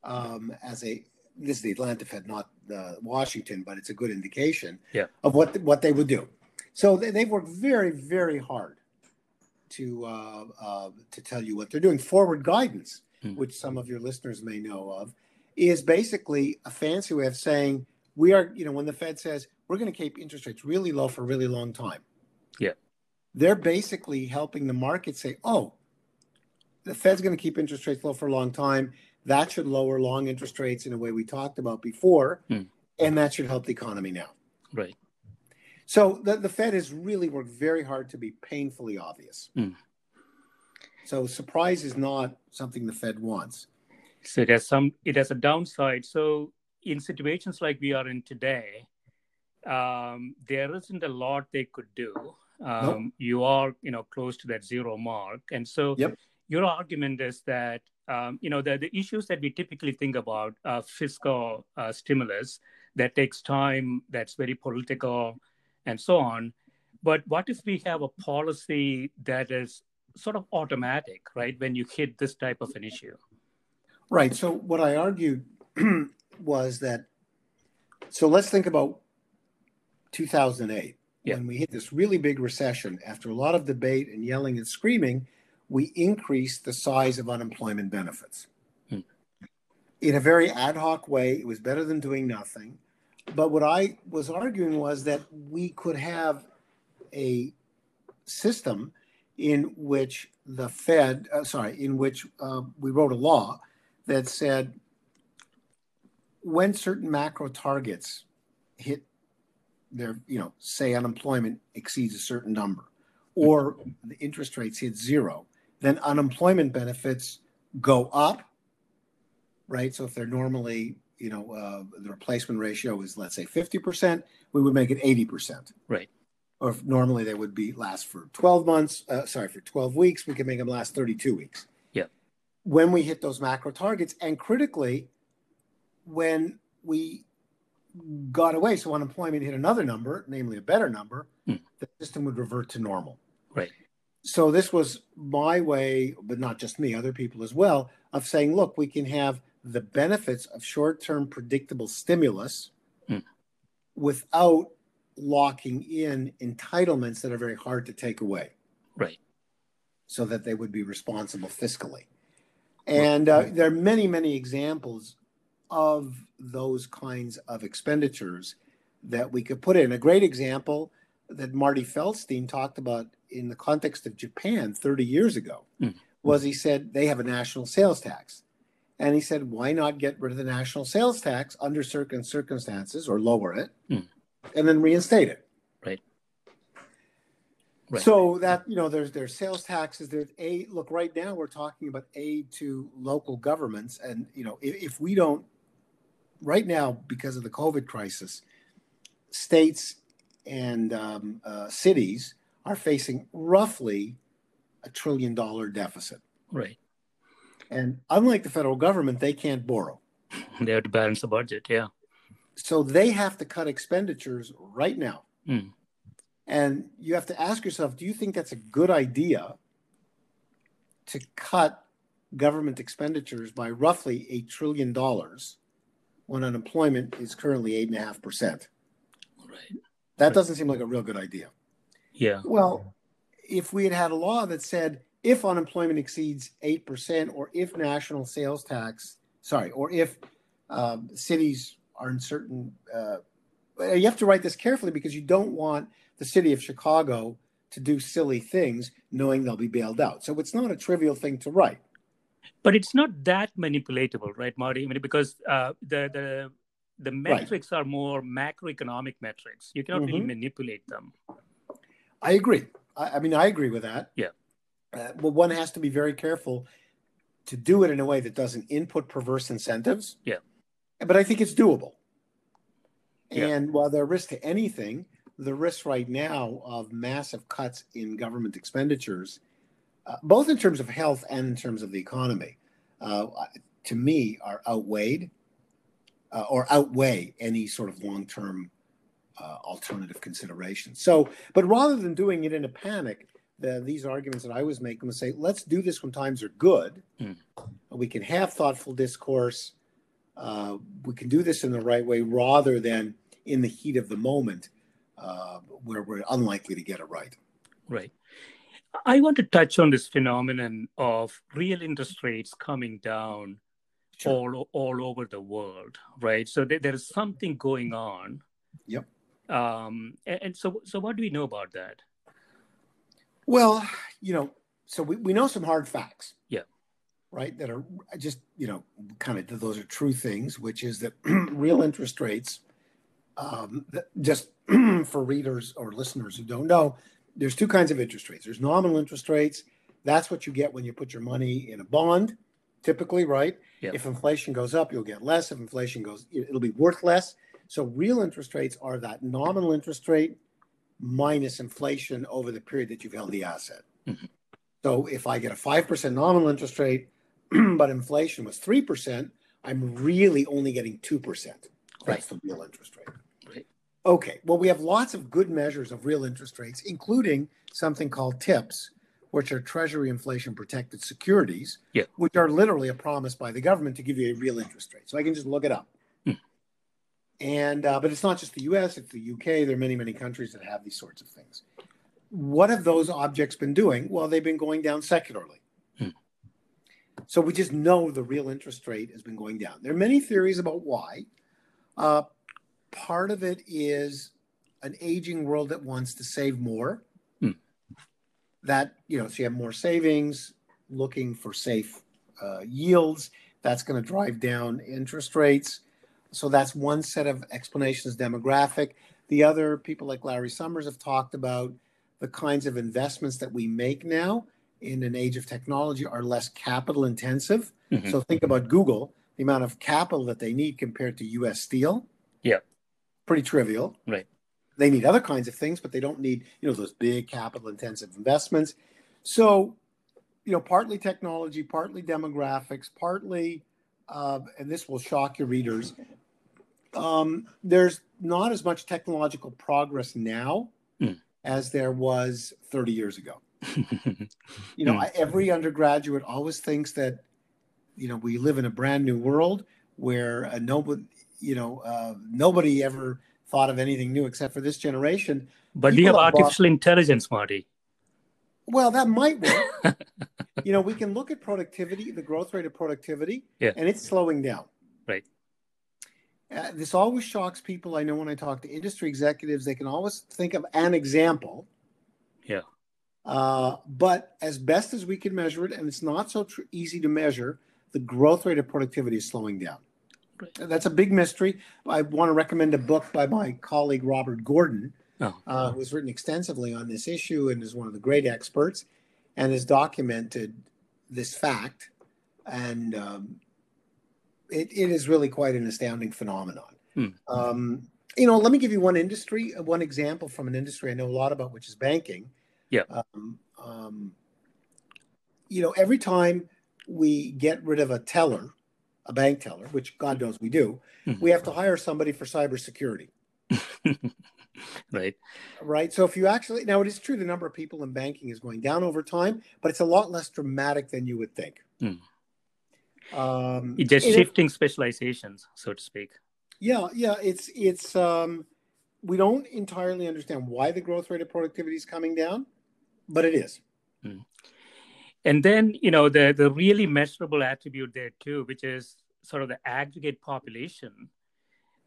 um, as a this is the Atlanta Fed, not the Washington, but it's a good indication yeah. of what what they would do. So they, have worked very, very hard to uh, uh, to tell you what they're doing. Forward guidance, mm. which some of your listeners may know of, is basically a fancy way of saying we are. You know, when the Fed says we're going to keep interest rates really low for a really long time, yeah, they're basically helping the market say, oh, the Fed's going to keep interest rates low for a long time that should lower long interest rates in a way we talked about before, hmm. and that should help the economy now. Right. So the, the Fed has really worked very hard to be painfully obvious. Hmm. So surprise is not something the Fed wants. So it has some it has a downside. So in situations like we are in today, um, there isn't a lot they could do. Um, nope. You are, you know, close to that zero mark, and so yep. your argument is that um, you know, the, the issues that we typically think about uh, fiscal uh, stimulus that takes time, that's very political, and so on. But what if we have a policy that is sort of automatic, right, when you hit this type of an issue? Right. So, what I argued was that, so let's think about 2008 yeah. when we hit this really big recession after a lot of debate and yelling and screaming we increased the size of unemployment benefits. Hmm. In a very ad hoc way, it was better than doing nothing. But what I was arguing was that we could have a system in which the Fed, uh, sorry, in which uh, we wrote a law that said when certain macro targets hit their, you know, say unemployment exceeds a certain number or the interest rates hit zero, then unemployment benefits go up, right? So if they're normally, you know, uh, the replacement ratio is let's say 50%, we would make it 80%. Right. Or if normally they would be last for 12 months, uh, sorry, for 12 weeks, we can make them last 32 weeks. Yeah. When we hit those macro targets, and critically, when we got away. So unemployment hit another number, namely a better number, Hmm. the system would revert to normal. Right. So this was my way, but not just me, other people as well, of saying, look, we can have the benefits of short-term predictable stimulus Hmm. without locking in entitlements that are very hard to take away Right. so that they would be responsible fiscally. And uh, there are many, many examples of those kinds of expenditures that we could put in. A great example that Marty Feldstein talked about in the context of Japan 30 years ago Mm. was he said they have a national sales tax. And he said, why not get rid of the national sales tax under certain circumstances or lower it Mm. and then reinstate it? Right. Right. So that you know, there's there's sales taxes. There's aid. Look, right now we're talking about aid to local governments, and you know, if, if we don't, right now because of the COVID crisis, states and um, uh, cities are facing roughly a trillion dollar deficit. Right. And unlike the federal government, they can't borrow, They have to balance the budget. Yeah. so they have to cut expenditures right now. Mm. And you have to ask yourself, do you think that's a good idea to cut government expenditures by roughly a trillion dollars when unemployment is currently eight and a half percent? Right. That doesn't seem like a real good idea. Yeah. Well, if we had had a law that said if unemployment exceeds 8% or if national sales tax, sorry, or if um, cities are in certain, uh, you have to write this carefully because you don't want the city of Chicago to do silly things knowing they'll be bailed out. So it's not a trivial thing to write. But it's not that manipulatable, right, Marty? I mean, because uh, the the the Right. metrics are more macroeconomic metrics. You cannot really Mhm. manipulate them. I agree. I, I mean, I agree with that. Yeah. Uh, but one has to be very careful to do it in a way that doesn't input perverse incentives. Yeah. But I think it's doable. Yeah. And while there are risks to anything, the risk right now of massive cuts in government expenditures, uh, both in terms of health and in terms of the economy, uh, to me are outweighed uh, or outweigh any sort of long term uh, alternative consideration. So, but rather than doing it in a panic, the, these arguments that I was making would say, let's do this when times are good. Mm. We can have thoughtful discourse. Uh, we can do this in the right way rather than in the heat of the moment uh, where we're unlikely to get it right. Right. I want to touch on this phenomenon of real interest rates coming down all all over the world, right? So there, there is something going on. Yep. Um, and, and so so what do we know about that? Well, you know, so we, we know some hard facts. Yeah. Right. That are just, you know, kind of those are true things, which is that real interest rates, um, just for readers or listeners who don't know, there's two kinds of interest rates. There's nominal interest rates. That's what you get when you put your money in a bond, typically, right? Yeah. If inflation goes up, you'll get less. If inflation goes, it'll be worth less. So real interest rates are that nominal interest rate minus inflation over the period that you've held the asset. Mhm. So if I get a 5% nominal interest rate, but inflation was 3%, I'm really only getting 2%. That's the real interest rate. Okay. Well, we have lots of good measures of real interest rates, including something called TIPS, which are Treasury inflation protected securities, Yeah. which are literally a promise by the government to give you a real interest rate. So I can just look it up. Hmm. And uh, but it's not just the U.S. It's the U.K. There are many many countries that have these sorts of things. What have those objects been doing? Well, they've been going down secularly. Hmm. So we just know the real interest rate has been going down. There are many theories about why. Uh, part of it is an aging world that wants to save more. Hmm. That you know, so you have more savings, looking for safe uh, yields. That's going to drive down interest rates. So that's one set of explanations, demographic. The other people like Larry Summers have talked about the kinds of investments that we make now in an age of technology are less capital intensive. Mhm. So think about Google, the amount of capital that they need compared to US Steel. Pretty trivial. Right. They need other kinds of things, but they don't need, you know, those big capital intensive investments. So, you know, partly technology, partly demographics, partly, uh, and this will shock your readers, Um, there's not as much technological progress now Mm. as there was 30 years ago. You know, Mm. I- every undergraduate always thinks that, you know, we live in a brand new world where uh, nobody, you know, uh, nobody ever thought of anything new except for this generation. but we People have are bought- artificial intelligence, Marty. Well, that might work. you know, we can look at productivity, the growth rate of productivity, Yeah. and it's slowing down. Right. Uh, this always shocks people. I know when I talk to industry executives, they can always think of an example. Yeah. Uh, but as best as we can measure it, and it's not so tr- easy to measure, the growth rate of productivity is slowing down. That's a big mystery. I want to recommend a book by my colleague Robert Gordon, Oh. uh, who's written extensively on this issue and is one of the great experts and has documented this fact. And um, it, it is really quite an astounding phenomenon. Hmm. Um, you know, let me give you one industry, one example from an industry I know a lot about, which is banking. Yeah. Um, um, you know, every time we get rid of a teller, a bank teller, which God knows we do, Mhm. we have to hire somebody for cybersecurity right. right? So if you actually now it is true the number of people in banking is going down over time, but it's a lot less dramatic than you would think. Hmm. Um, It's just and it- shifting specializations, so to speak. yeah, yeah, it's it's um, we don't entirely understand why the growth rate of productivity is coming down, but it is. And then, you know, the, the really measurable attribute there too, which is sort of the aggregate population.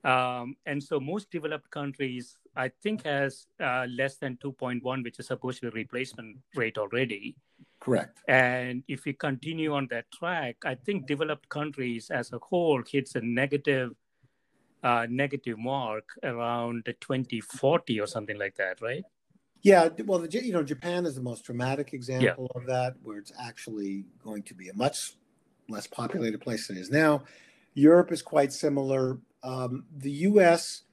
Um, and so most developed countries, I think, has uh, less than 2.1, which is supposed to be replacement rate already. Correct. And if we continue on that track, I think developed countries as a whole hits a negative, uh, negative mark around 2040 or something like that, right? Yeah, well, the, you know, Japan is the most dramatic example of that, where it's actually going to be a much less populated place than it is now. Europe is quite similar. Um, the U.S.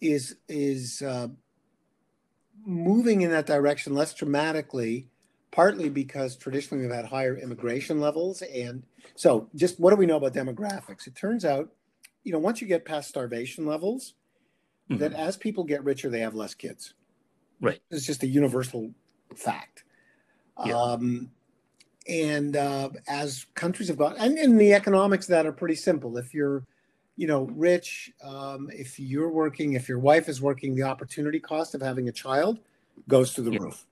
is is uh, moving in that direction less dramatically, partly because traditionally we've had higher immigration levels, and so just what do we know about demographics? It turns out, you know, once you get past starvation levels, that Mhm. as people get richer, they have less kids. Right. It's just a universal fact. Yeah. Um, and uh, as countries have gone, and in the economics that are pretty simple. If you're, you know, rich, um, if you're working, if your wife is working, the opportunity cost of having a child goes to the Yeah. roof,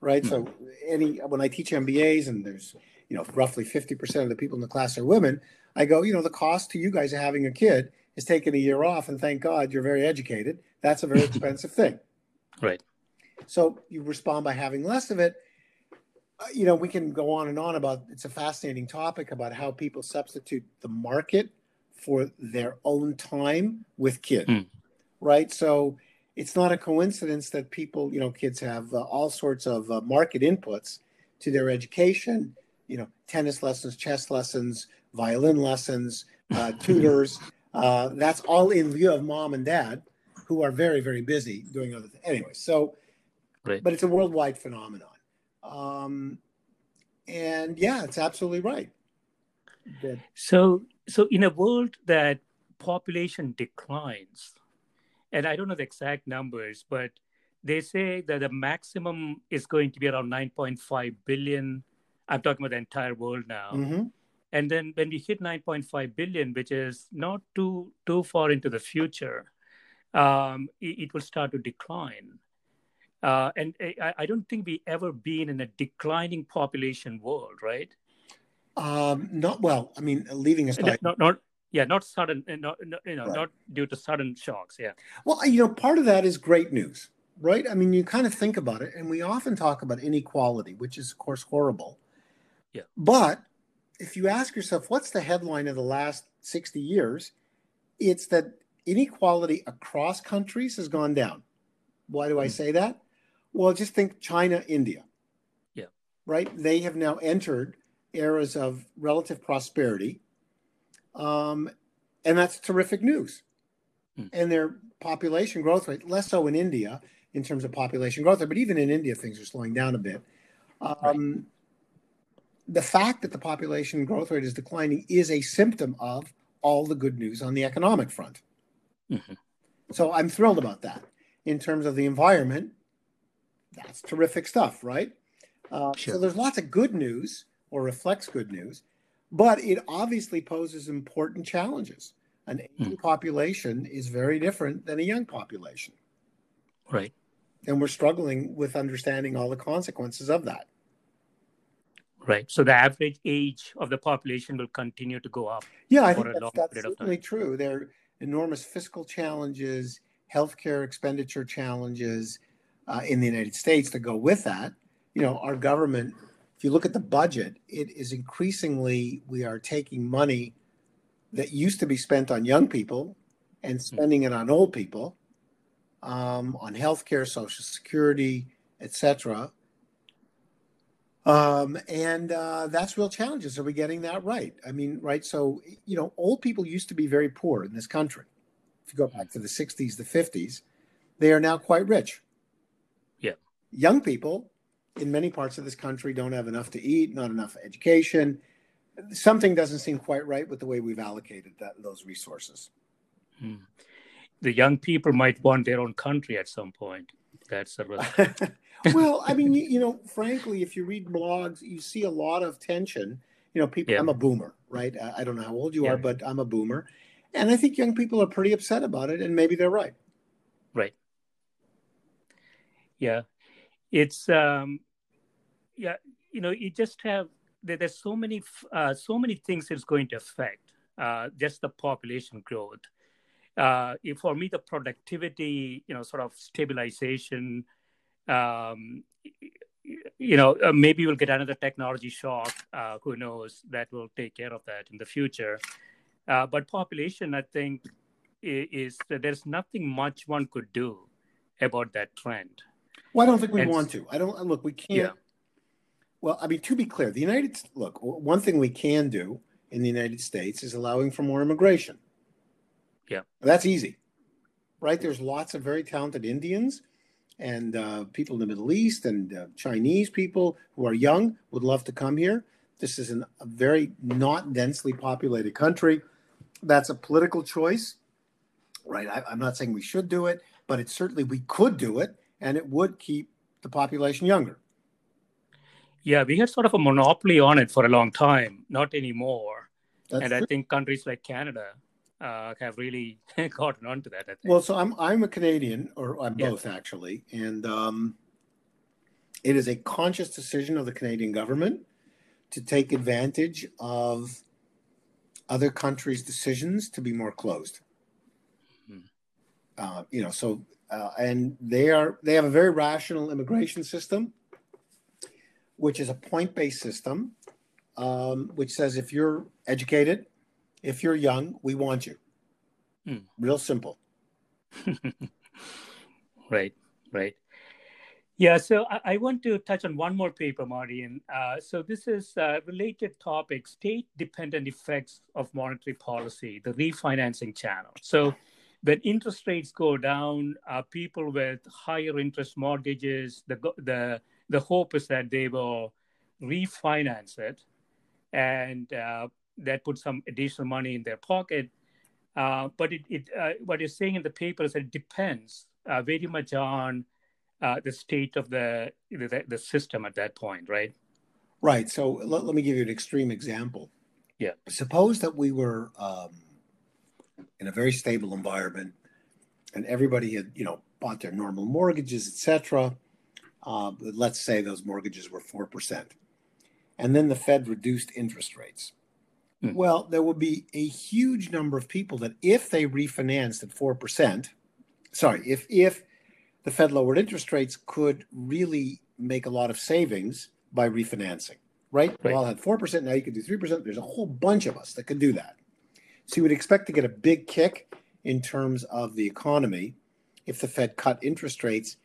right? So any when I teach MBAs and there's you know roughly fifty percent of the people in the class are women, I go, you know, the cost to you guys of having a kid is taking a year off, and thank God you're very educated. That's a very expensive thing. Right. So you respond by having less of it. Uh, you know, we can go on and on about it's a fascinating topic about how people substitute the market for their own time with kids, Hmm. right? So it's not a coincidence that people, you know, kids have uh, all sorts of uh, market inputs to their education, you know, tennis lessons, chess lessons, violin lessons, uh, tutors. Uh, that's all in view of mom and dad who are very, very busy doing other things. Anyway, so Right. but it's a worldwide phenomenon. Um, and yeah, it's absolutely right. That, So, so in a world that population declines, and I don't know the exact numbers, but they say that the maximum is going to be around 9.5 billion. I'm talking about the entire world now. Mhm. And then when we hit 9.5 billion, which is not too too far into the future, um, it, it will start to decline. Uh, and I, I don't think we ever been in a declining population world, right? Um, not well. I mean, leaving aside, not, not yeah not sudden uh, not, you know Right. not due to sudden shocks yeah well, you know, part of that is great news, right? I mean, you kind of think about it, and we often talk about inequality, which is, of course, horrible. Yeah. But if you ask yourself, what's the headline of the last 60 years? It's that inequality across countries has gone down. Why do I Mm. say that? Well, just think China, India. Yeah. Right? They have now entered eras of relative prosperity. Um, and that's terrific news. Mm. And their population growth rate, less so in India in terms of population growth rate, but even in India, things are slowing down a bit. Um, The fact that the population growth rate is declining is a symptom of all the good news on the economic front. Mhm. So I'm thrilled about that. In terms of the environment, that's terrific stuff, right? Uh, Sure. So there's lots of good news or reflects good news, but it obviously poses important challenges. An aging population is very different than a young population, Right. and we're struggling with understanding all the consequences of that. Right. So the average age of the population will continue to go up. Yeah, I think a that's, that's certainly true. There are enormous fiscal challenges, healthcare expenditure challenges uh, in the United States to go with that. You know, our government, if you look at the budget, it is increasingly, we are taking money that used to be spent on young people and spending it on old people, um, on healthcare, social security, etc. Um, and uh, that's real challenges. Are we getting that right? I mean, right? So, you know, old people used to be very poor in this country. If you go back to the 60s, the 50s, they are now quite rich. Young people in many parts of this country don't have enough to eat, not enough education. Something doesn't seem quite right with the way we've allocated that, those resources. Hmm. The young people might want their own country at some point. That's a real. well, I mean, you, you know, frankly, if you read blogs, you see a lot of tension. You know, people. Yeah. I'm a boomer, right? I, I don't know how old you Yeah. are, but I'm a boomer, and I think young people are pretty upset about it, and maybe they're right. Right. Yeah. It's um yeah, you know, you just have there, there's so many uh, so many things it's going to affect. Uh, just the population growth. Uh, for me, the productivity, you know, sort of stabilization. Um, you know, uh, maybe we'll get another technology shock. Uh, who knows? That will take care of that in the future. Uh, but population, I think, i- is there's nothing much one could do about that trend. Well, I don't think we And- want to. I don't look. We can't. Yeah. Well, I mean, to be clear, the United look. One thing we can do in the United States is allowing for more immigration. Yeah. that's easy, right? There's lots of very talented Indians and uh, people in the Middle East and uh, Chinese people who are young would love to come here. This is an, a very not densely populated country. That's a political choice, right? I, I'm not saying we should do it, but it's certainly we could do it, and it would keep the population younger. Yeah, we had sort of a monopoly on it for a long time, not anymore. That's and I think countries like Canada uh, have really gotten onto that. I think. Well, so I'm I'm a Canadian, or I'm both actually, and um, it is a conscious decision of the Canadian government to take advantage of other countries' decisions to be more closed. Hmm. Uh, you know, so uh, and they are they have a very rational immigration system, which is a point-based system, um, which says if you're educated, if you're young, we want you. Hmm. Real simple. right, right. Yeah, so I, I want to touch on one more paper, Marty. And uh, so this is a related topic state dependent effects of monetary policy, the refinancing channel. So when interest rates go down, uh, people with higher interest mortgages, the, the, the hope is that they will refinance it and uh, that puts some additional money in their pocket. Uh, but it, it uh, what you're saying in the paper is that it depends uh, very much on uh, the state of the, the the system at that point, right? Right. So let, let me give you an extreme example. Yeah. Suppose that we were um, in a very stable environment, and everybody had, you know, bought their normal mortgages, etc. Uh, let's say those mortgages were four percent, and then the Fed reduced interest rates. Hmm. Well, there would be a huge number of people that, if they refinanced at four percent, sorry, if if the Fed lowered interest rates, could really make a lot of savings by refinancing. Right? We Right. all had four percent. Now you can do three percent. There's a whole bunch of us that could do that. So you would expect to get a big kick in terms of the economy if the Fed cut interest rates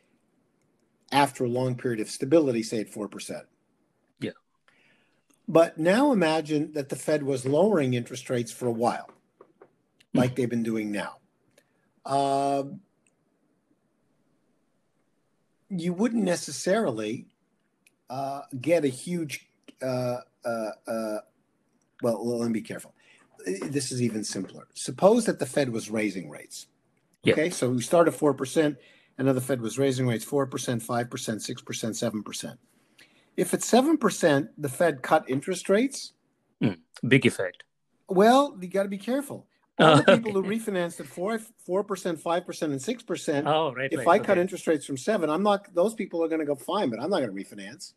after a long period of stability, say at four percent. Yeah. But now imagine that the Fed was lowering interest rates for a while, like they've been doing now. Um, you wouldn't necessarily uh, get a huge, uh, uh, uh, well, let me be careful. This is even simpler. Suppose that the Fed was raising rates. Okay, so we start at four percent, the Fed was raising rates four percent, five percent, six percent, seven percent. If it's seven percent, the Fed cut interest rates. Hmm, big effect. Well, you got to be careful. All the people who refinanced at four four percent, five percent, and six percent. Oh, right. If right, I cut interest rates from seven, I'm not. Those people are going to go fine, but I'm not going to refinance.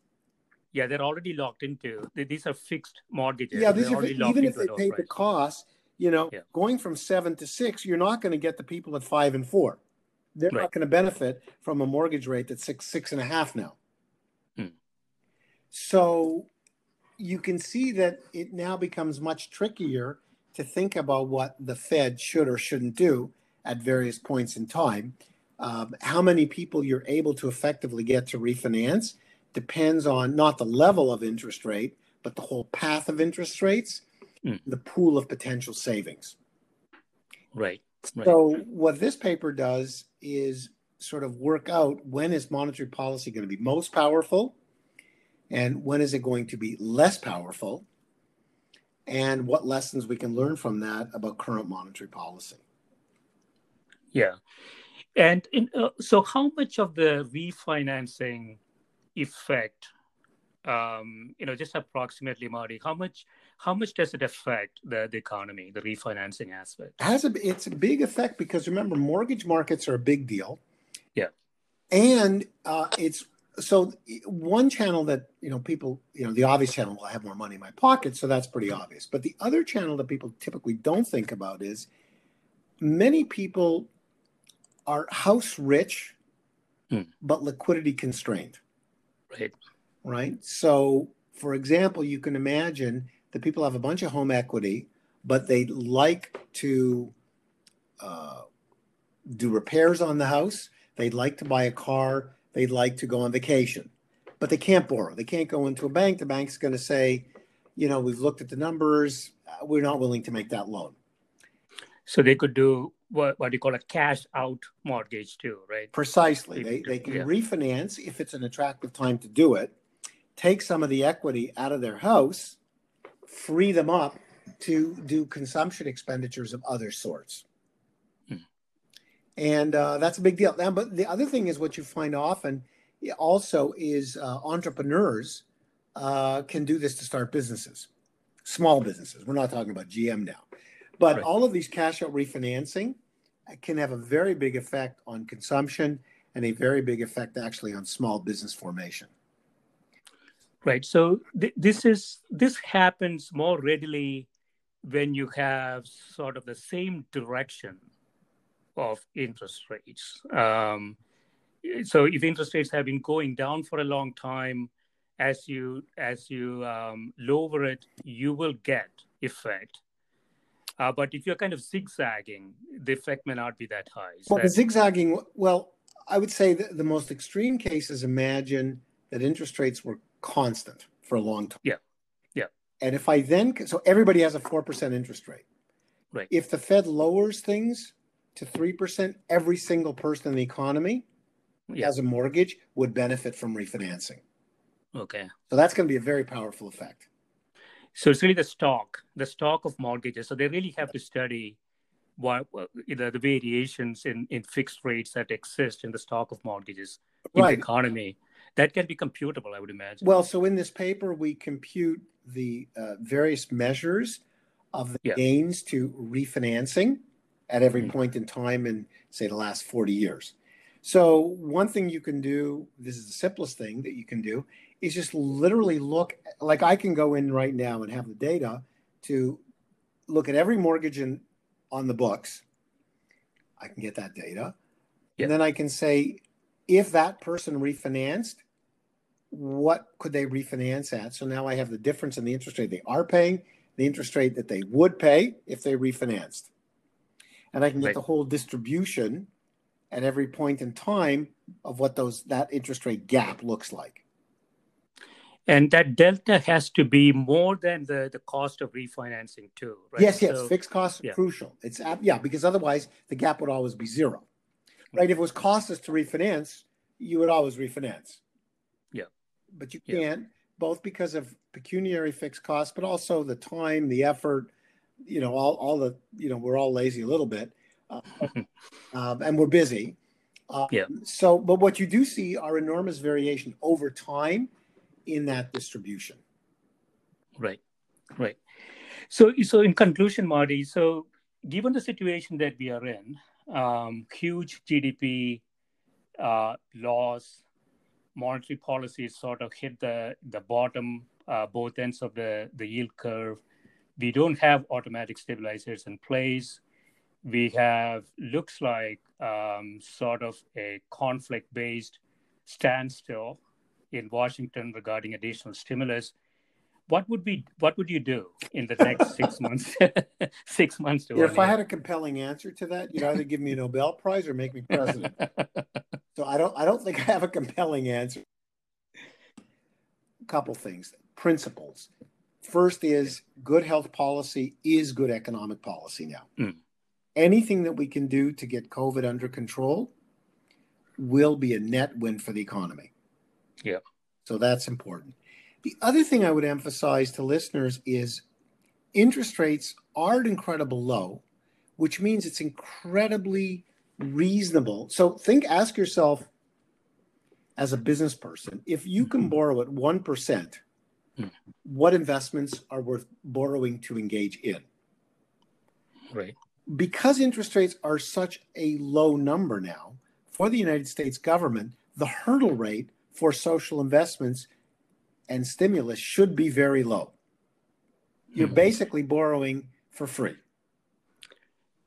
Yeah, they're already locked into. These are fixed mortgages. Yeah, They're these are already locked even if they pay the cost. You know, Yeah. going from seven to six, you're not going to get the people at five and four. They're Right. not going to benefit from a mortgage rate that's six, six and a half now. Hmm. So you can see that it now becomes much trickier to think about what the Fed should or shouldn't do at various points in time. Um, how many people you're able to effectively get to refinance depends on not the level of interest rate, but the whole path of interest rates, Hmm. the pool of potential savings. Right. Right. So what this paper does is sort of work out when is monetary policy going to be most powerful and when is it going to be less powerful and what lessons we can learn from that about current monetary policy. Yeah. And in, uh, so, how much of the refinancing effect, um, you know, just approximately, Marty, how much, how much does it affect the, the economy, the refinancing aspect? has a it's a big effect because remember mortgage markets are a big deal Yeah. and uh, it's so one channel that you know people you know the obvious channel will have more money in my pocket so that's pretty obvious but the other channel that people typically don't think about is many people are house rich Hmm. but liquidity constrained Right. right? So, for example, you can imagine that people have a bunch of home equity, but they like to uh, do repairs on the house. They'd like to buy a car. They'd like to go on vacation, but they can't borrow. They can't go into a bank. The bank's going to say, you know, we've looked at the numbers. We're not willing to make that loan. So they could do what, what you call a cash out mortgage too, right? Precisely. They, they can yeah. refinance if it's an attractive time to do it, take some of the equity out of their house, free them up to do consumption expenditures of other sorts. Hmm. And uh, that's a big deal. Now, but the other thing is what you find often also is uh, entrepreneurs uh, can do this to start businesses, small businesses. We're not talking about GM now. But Right. all of these cash out refinancing can have a very big effect on consumption and a very big effect actually on small business formation. Right. So th- this is this happens more readily when you have sort of the same direction of interest rates. Um, so if interest rates have been going down for a long time, as you as you um, lower it, you will get effect. Uh, but if you're kind of zigzagging, the effect may not be that high. Is Well, the that- zigzagging, well, I would say that the most extreme cases imagine that interest rates were constant for a long time. Yeah. Yeah. And if I then, so everybody has a 4% interest rate. Right. If the Fed lowers things to 3%, every single person in the economy yeah. has a mortgage would benefit from refinancing. Okay. So that's going to be a very powerful effect. So it's really the stock, the stock of mortgages. So they really have to study what you know, the variations in, in fixed rates that exist in the stock of mortgages in Right. the economy. That can be computable, I would imagine. Well, so in this paper, we compute the uh, various measures of the Yeah. gains to refinancing at every Mhm. point in time in, say, the last 40 years. So, one thing you can do, this is the simplest thing that you can do, is just literally look, like I can go in right now and have the data to look at every mortgage in, on the books. I can get that data. Yeah. And then I can say, if that person refinanced, what could they refinance at? So now I have the difference in the interest rate they are paying, the interest rate that they would pay if they refinanced. And I can get Right. the whole distribution at every point in time of what those that interest rate gap looks like. And that delta has to be more than the, the cost of refinancing too, right? Yes, yes, So- fixed costs are yeah. crucial. It's yeah, because otherwise the gap would always be zero. Right? If it was costless to refinance, you would always refinance. Yeah. But you Yeah. can't, both because of pecuniary fixed costs, but also the time, the effort, you know, all all the you know we're all lazy a little bit, uh, um, and we're busy. Um, yeah. So, but what you do see are enormous variation over time in that distribution. Right. Right. So, so in conclusion, Marty, so given the situation that we are in, um, huge GDP uh, loss, monetary policies sort of hit the the bottom, uh, both ends of the the yield curve. We don't have automatic stabilizers in place. We have looks like um, sort of a conflict based standstill in Washington regarding additional stimulus what would be what would you do in the next six months? Six months to yeah, if i had a compelling answer to that you'd either give me a nobel prize or make me president. So i don't i don't think i have a compelling answer. A couple things. Principles. First is good health policy is good economic policy now. Mm. anything that we can do to get covid under control will be a net win for the economy yeah so that's important the other thing I would emphasize to listeners is interest rates are incredible low, which means it's incredibly reasonable. So think, ask yourself as a business person, if you can mm-hmm. borrow at 1%, mm. what investments are worth borrowing to engage in? Right. Because interest rates are such a low number now for the United States government, the hurdle rate for social investments and stimulus should be very low. You're mm-hmm. basically borrowing for free.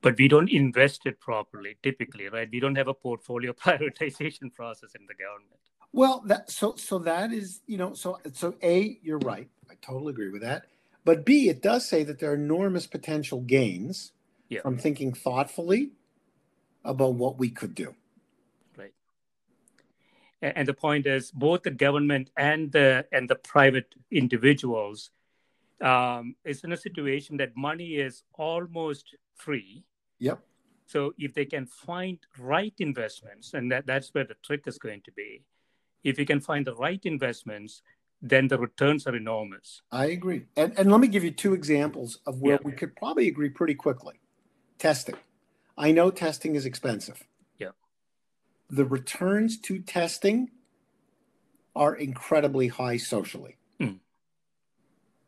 But we don't invest it properly, typically, right? We don't have a portfolio prioritization process in the government. Well, that so so that is you know so so a you're right. I totally agree with that. But B, it does say that there are enormous potential gains yeah. from thinking thoughtfully about what we could do. And the point is, both the government and the and the private individuals um, is in a situation that money is almost free. Yep. So if they can find right investments, and that, that's where the trick is going to be, if you can find the right investments, then the returns are enormous. I agree. And, and let me give you two examples of where yeah. we could probably agree pretty quickly. Testing. I know testing is expensive the returns to testing are incredibly high socially. Mm.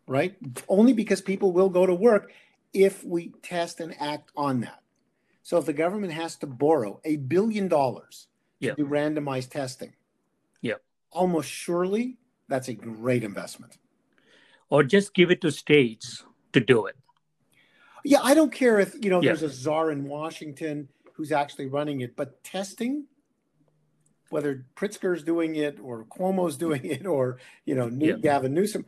Right? Only because people will go to work if we test and act on that. So if the government has to borrow a billion dollars to do randomized testing, yeah, almost surely that's a great investment. Or just give it to states to do it. Yeah, I don't care if you know there's a czar in Washington who's actually running it, but testing whether Pritzker's doing it or Cuomo's doing it or you know New- Gavin Newsom,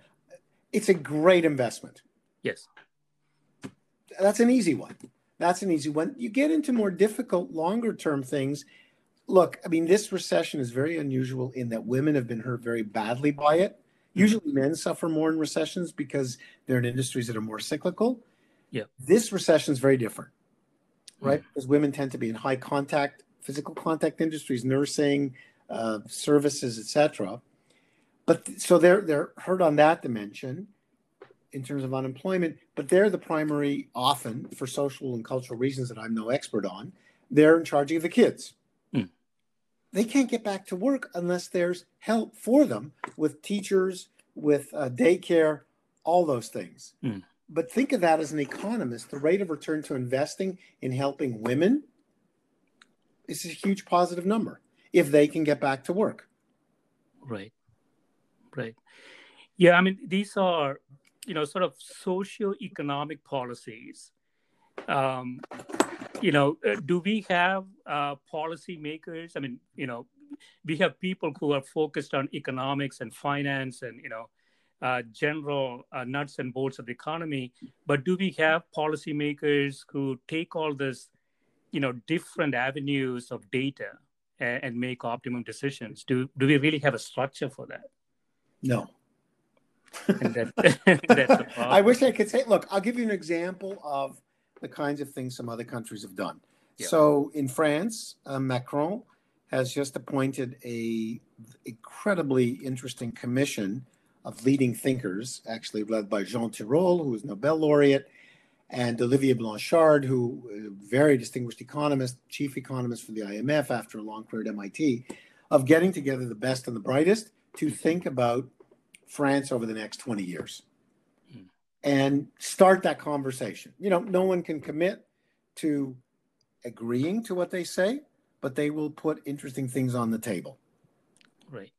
it's a great investment. Yes, that's an easy one. That's an easy one. You get into more difficult, longer term things. Look, I mean, this recession is very unusual in that women have been hurt very badly by it. Mm-hmm. Usually, men suffer more in recessions because they're in industries that are more cyclical. Yeah, this recession is very different, right? Mm-hmm. Because women tend to be in high contact physical contact industries, nursing, uh, services, etc. But so they're they're hurt on that dimension in terms of unemployment. But they're the primary, often for social and cultural reasons that I'm no expert on. They're in charge of the kids. Mm. They can't get back to work unless there's help for them with teachers, with uh, daycare, all those things. Mm. But think of that as an economist. The rate of return to investing in helping women is a huge positive number if they can get back to work. Right. Right. Yeah, I mean, these are, you know, sort of socio-economic policies. Um, you know, uh, do we have uh, policymakers? I mean, you know, we have people who are focused on economics and finance and, you know, uh, general uh, nuts and bolts of the economy. But do we have policymakers who take all this you know different avenues of data and, and make optimum decisions do do we really have a structure for that no that, I wish I could say, look, I'll give you an example of the kinds of things some other countries have done. Yeah. So in France, uh, Macron has just appointed a incredibly interesting commission of leading thinkers, actually led by Jean Tirole, who is Nobel laureate, and Olivier Blanchard, who a very distinguished economist, chief economist for the IMF after a long career at MIT, of getting together the best and the brightest to think about France over the next 20 years hmm. and start that conversation. You know, no one can commit to agreeing to what they say, but they will put interesting things on the table. Right.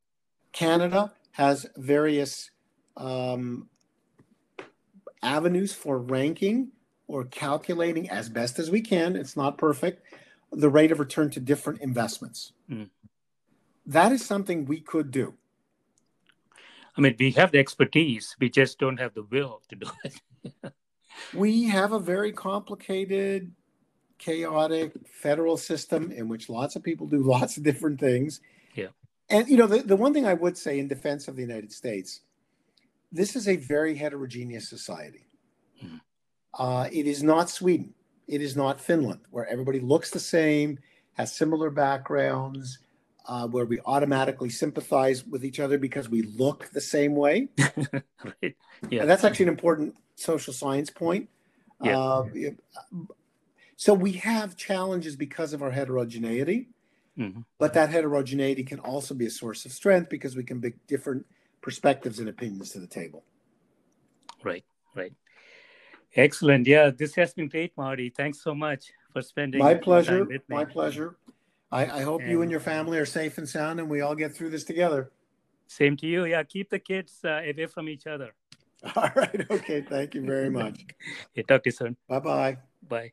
Canada has various um, avenues for ranking or calculating as best as we can, it's not perfect, the rate of return to different investments. Mm. That is something we could do. I mean, we have the expertise, we just don't have the will to do it. we have a very complicated, chaotic federal system in which lots of people do lots of different things. Yeah. And, you know, the, the one thing I would say in defense of the United States, this is a very heterogeneous society. Uh, it is not Sweden. It is not Finland, where everybody looks the same, has similar backgrounds, uh, where we automatically sympathize with each other because we look the same way. right. Yeah. And that's actually an important social science point. Yeah. Uh, so we have challenges because of our heterogeneity, mm-hmm. but that heterogeneity can also be a source of strength because we can bring different perspectives and opinions to the table. Right, right. Excellent. Yeah, this has been great, Marty. Thanks so much for spending my pleasure. My pleasure. I, I hope and, you and your family are safe and sound, and we all get through this together. Same to you. Yeah, keep the kids uh, away from each other. All right. Okay. Thank you very much. yeah, talk to you soon. Bye-bye. Bye.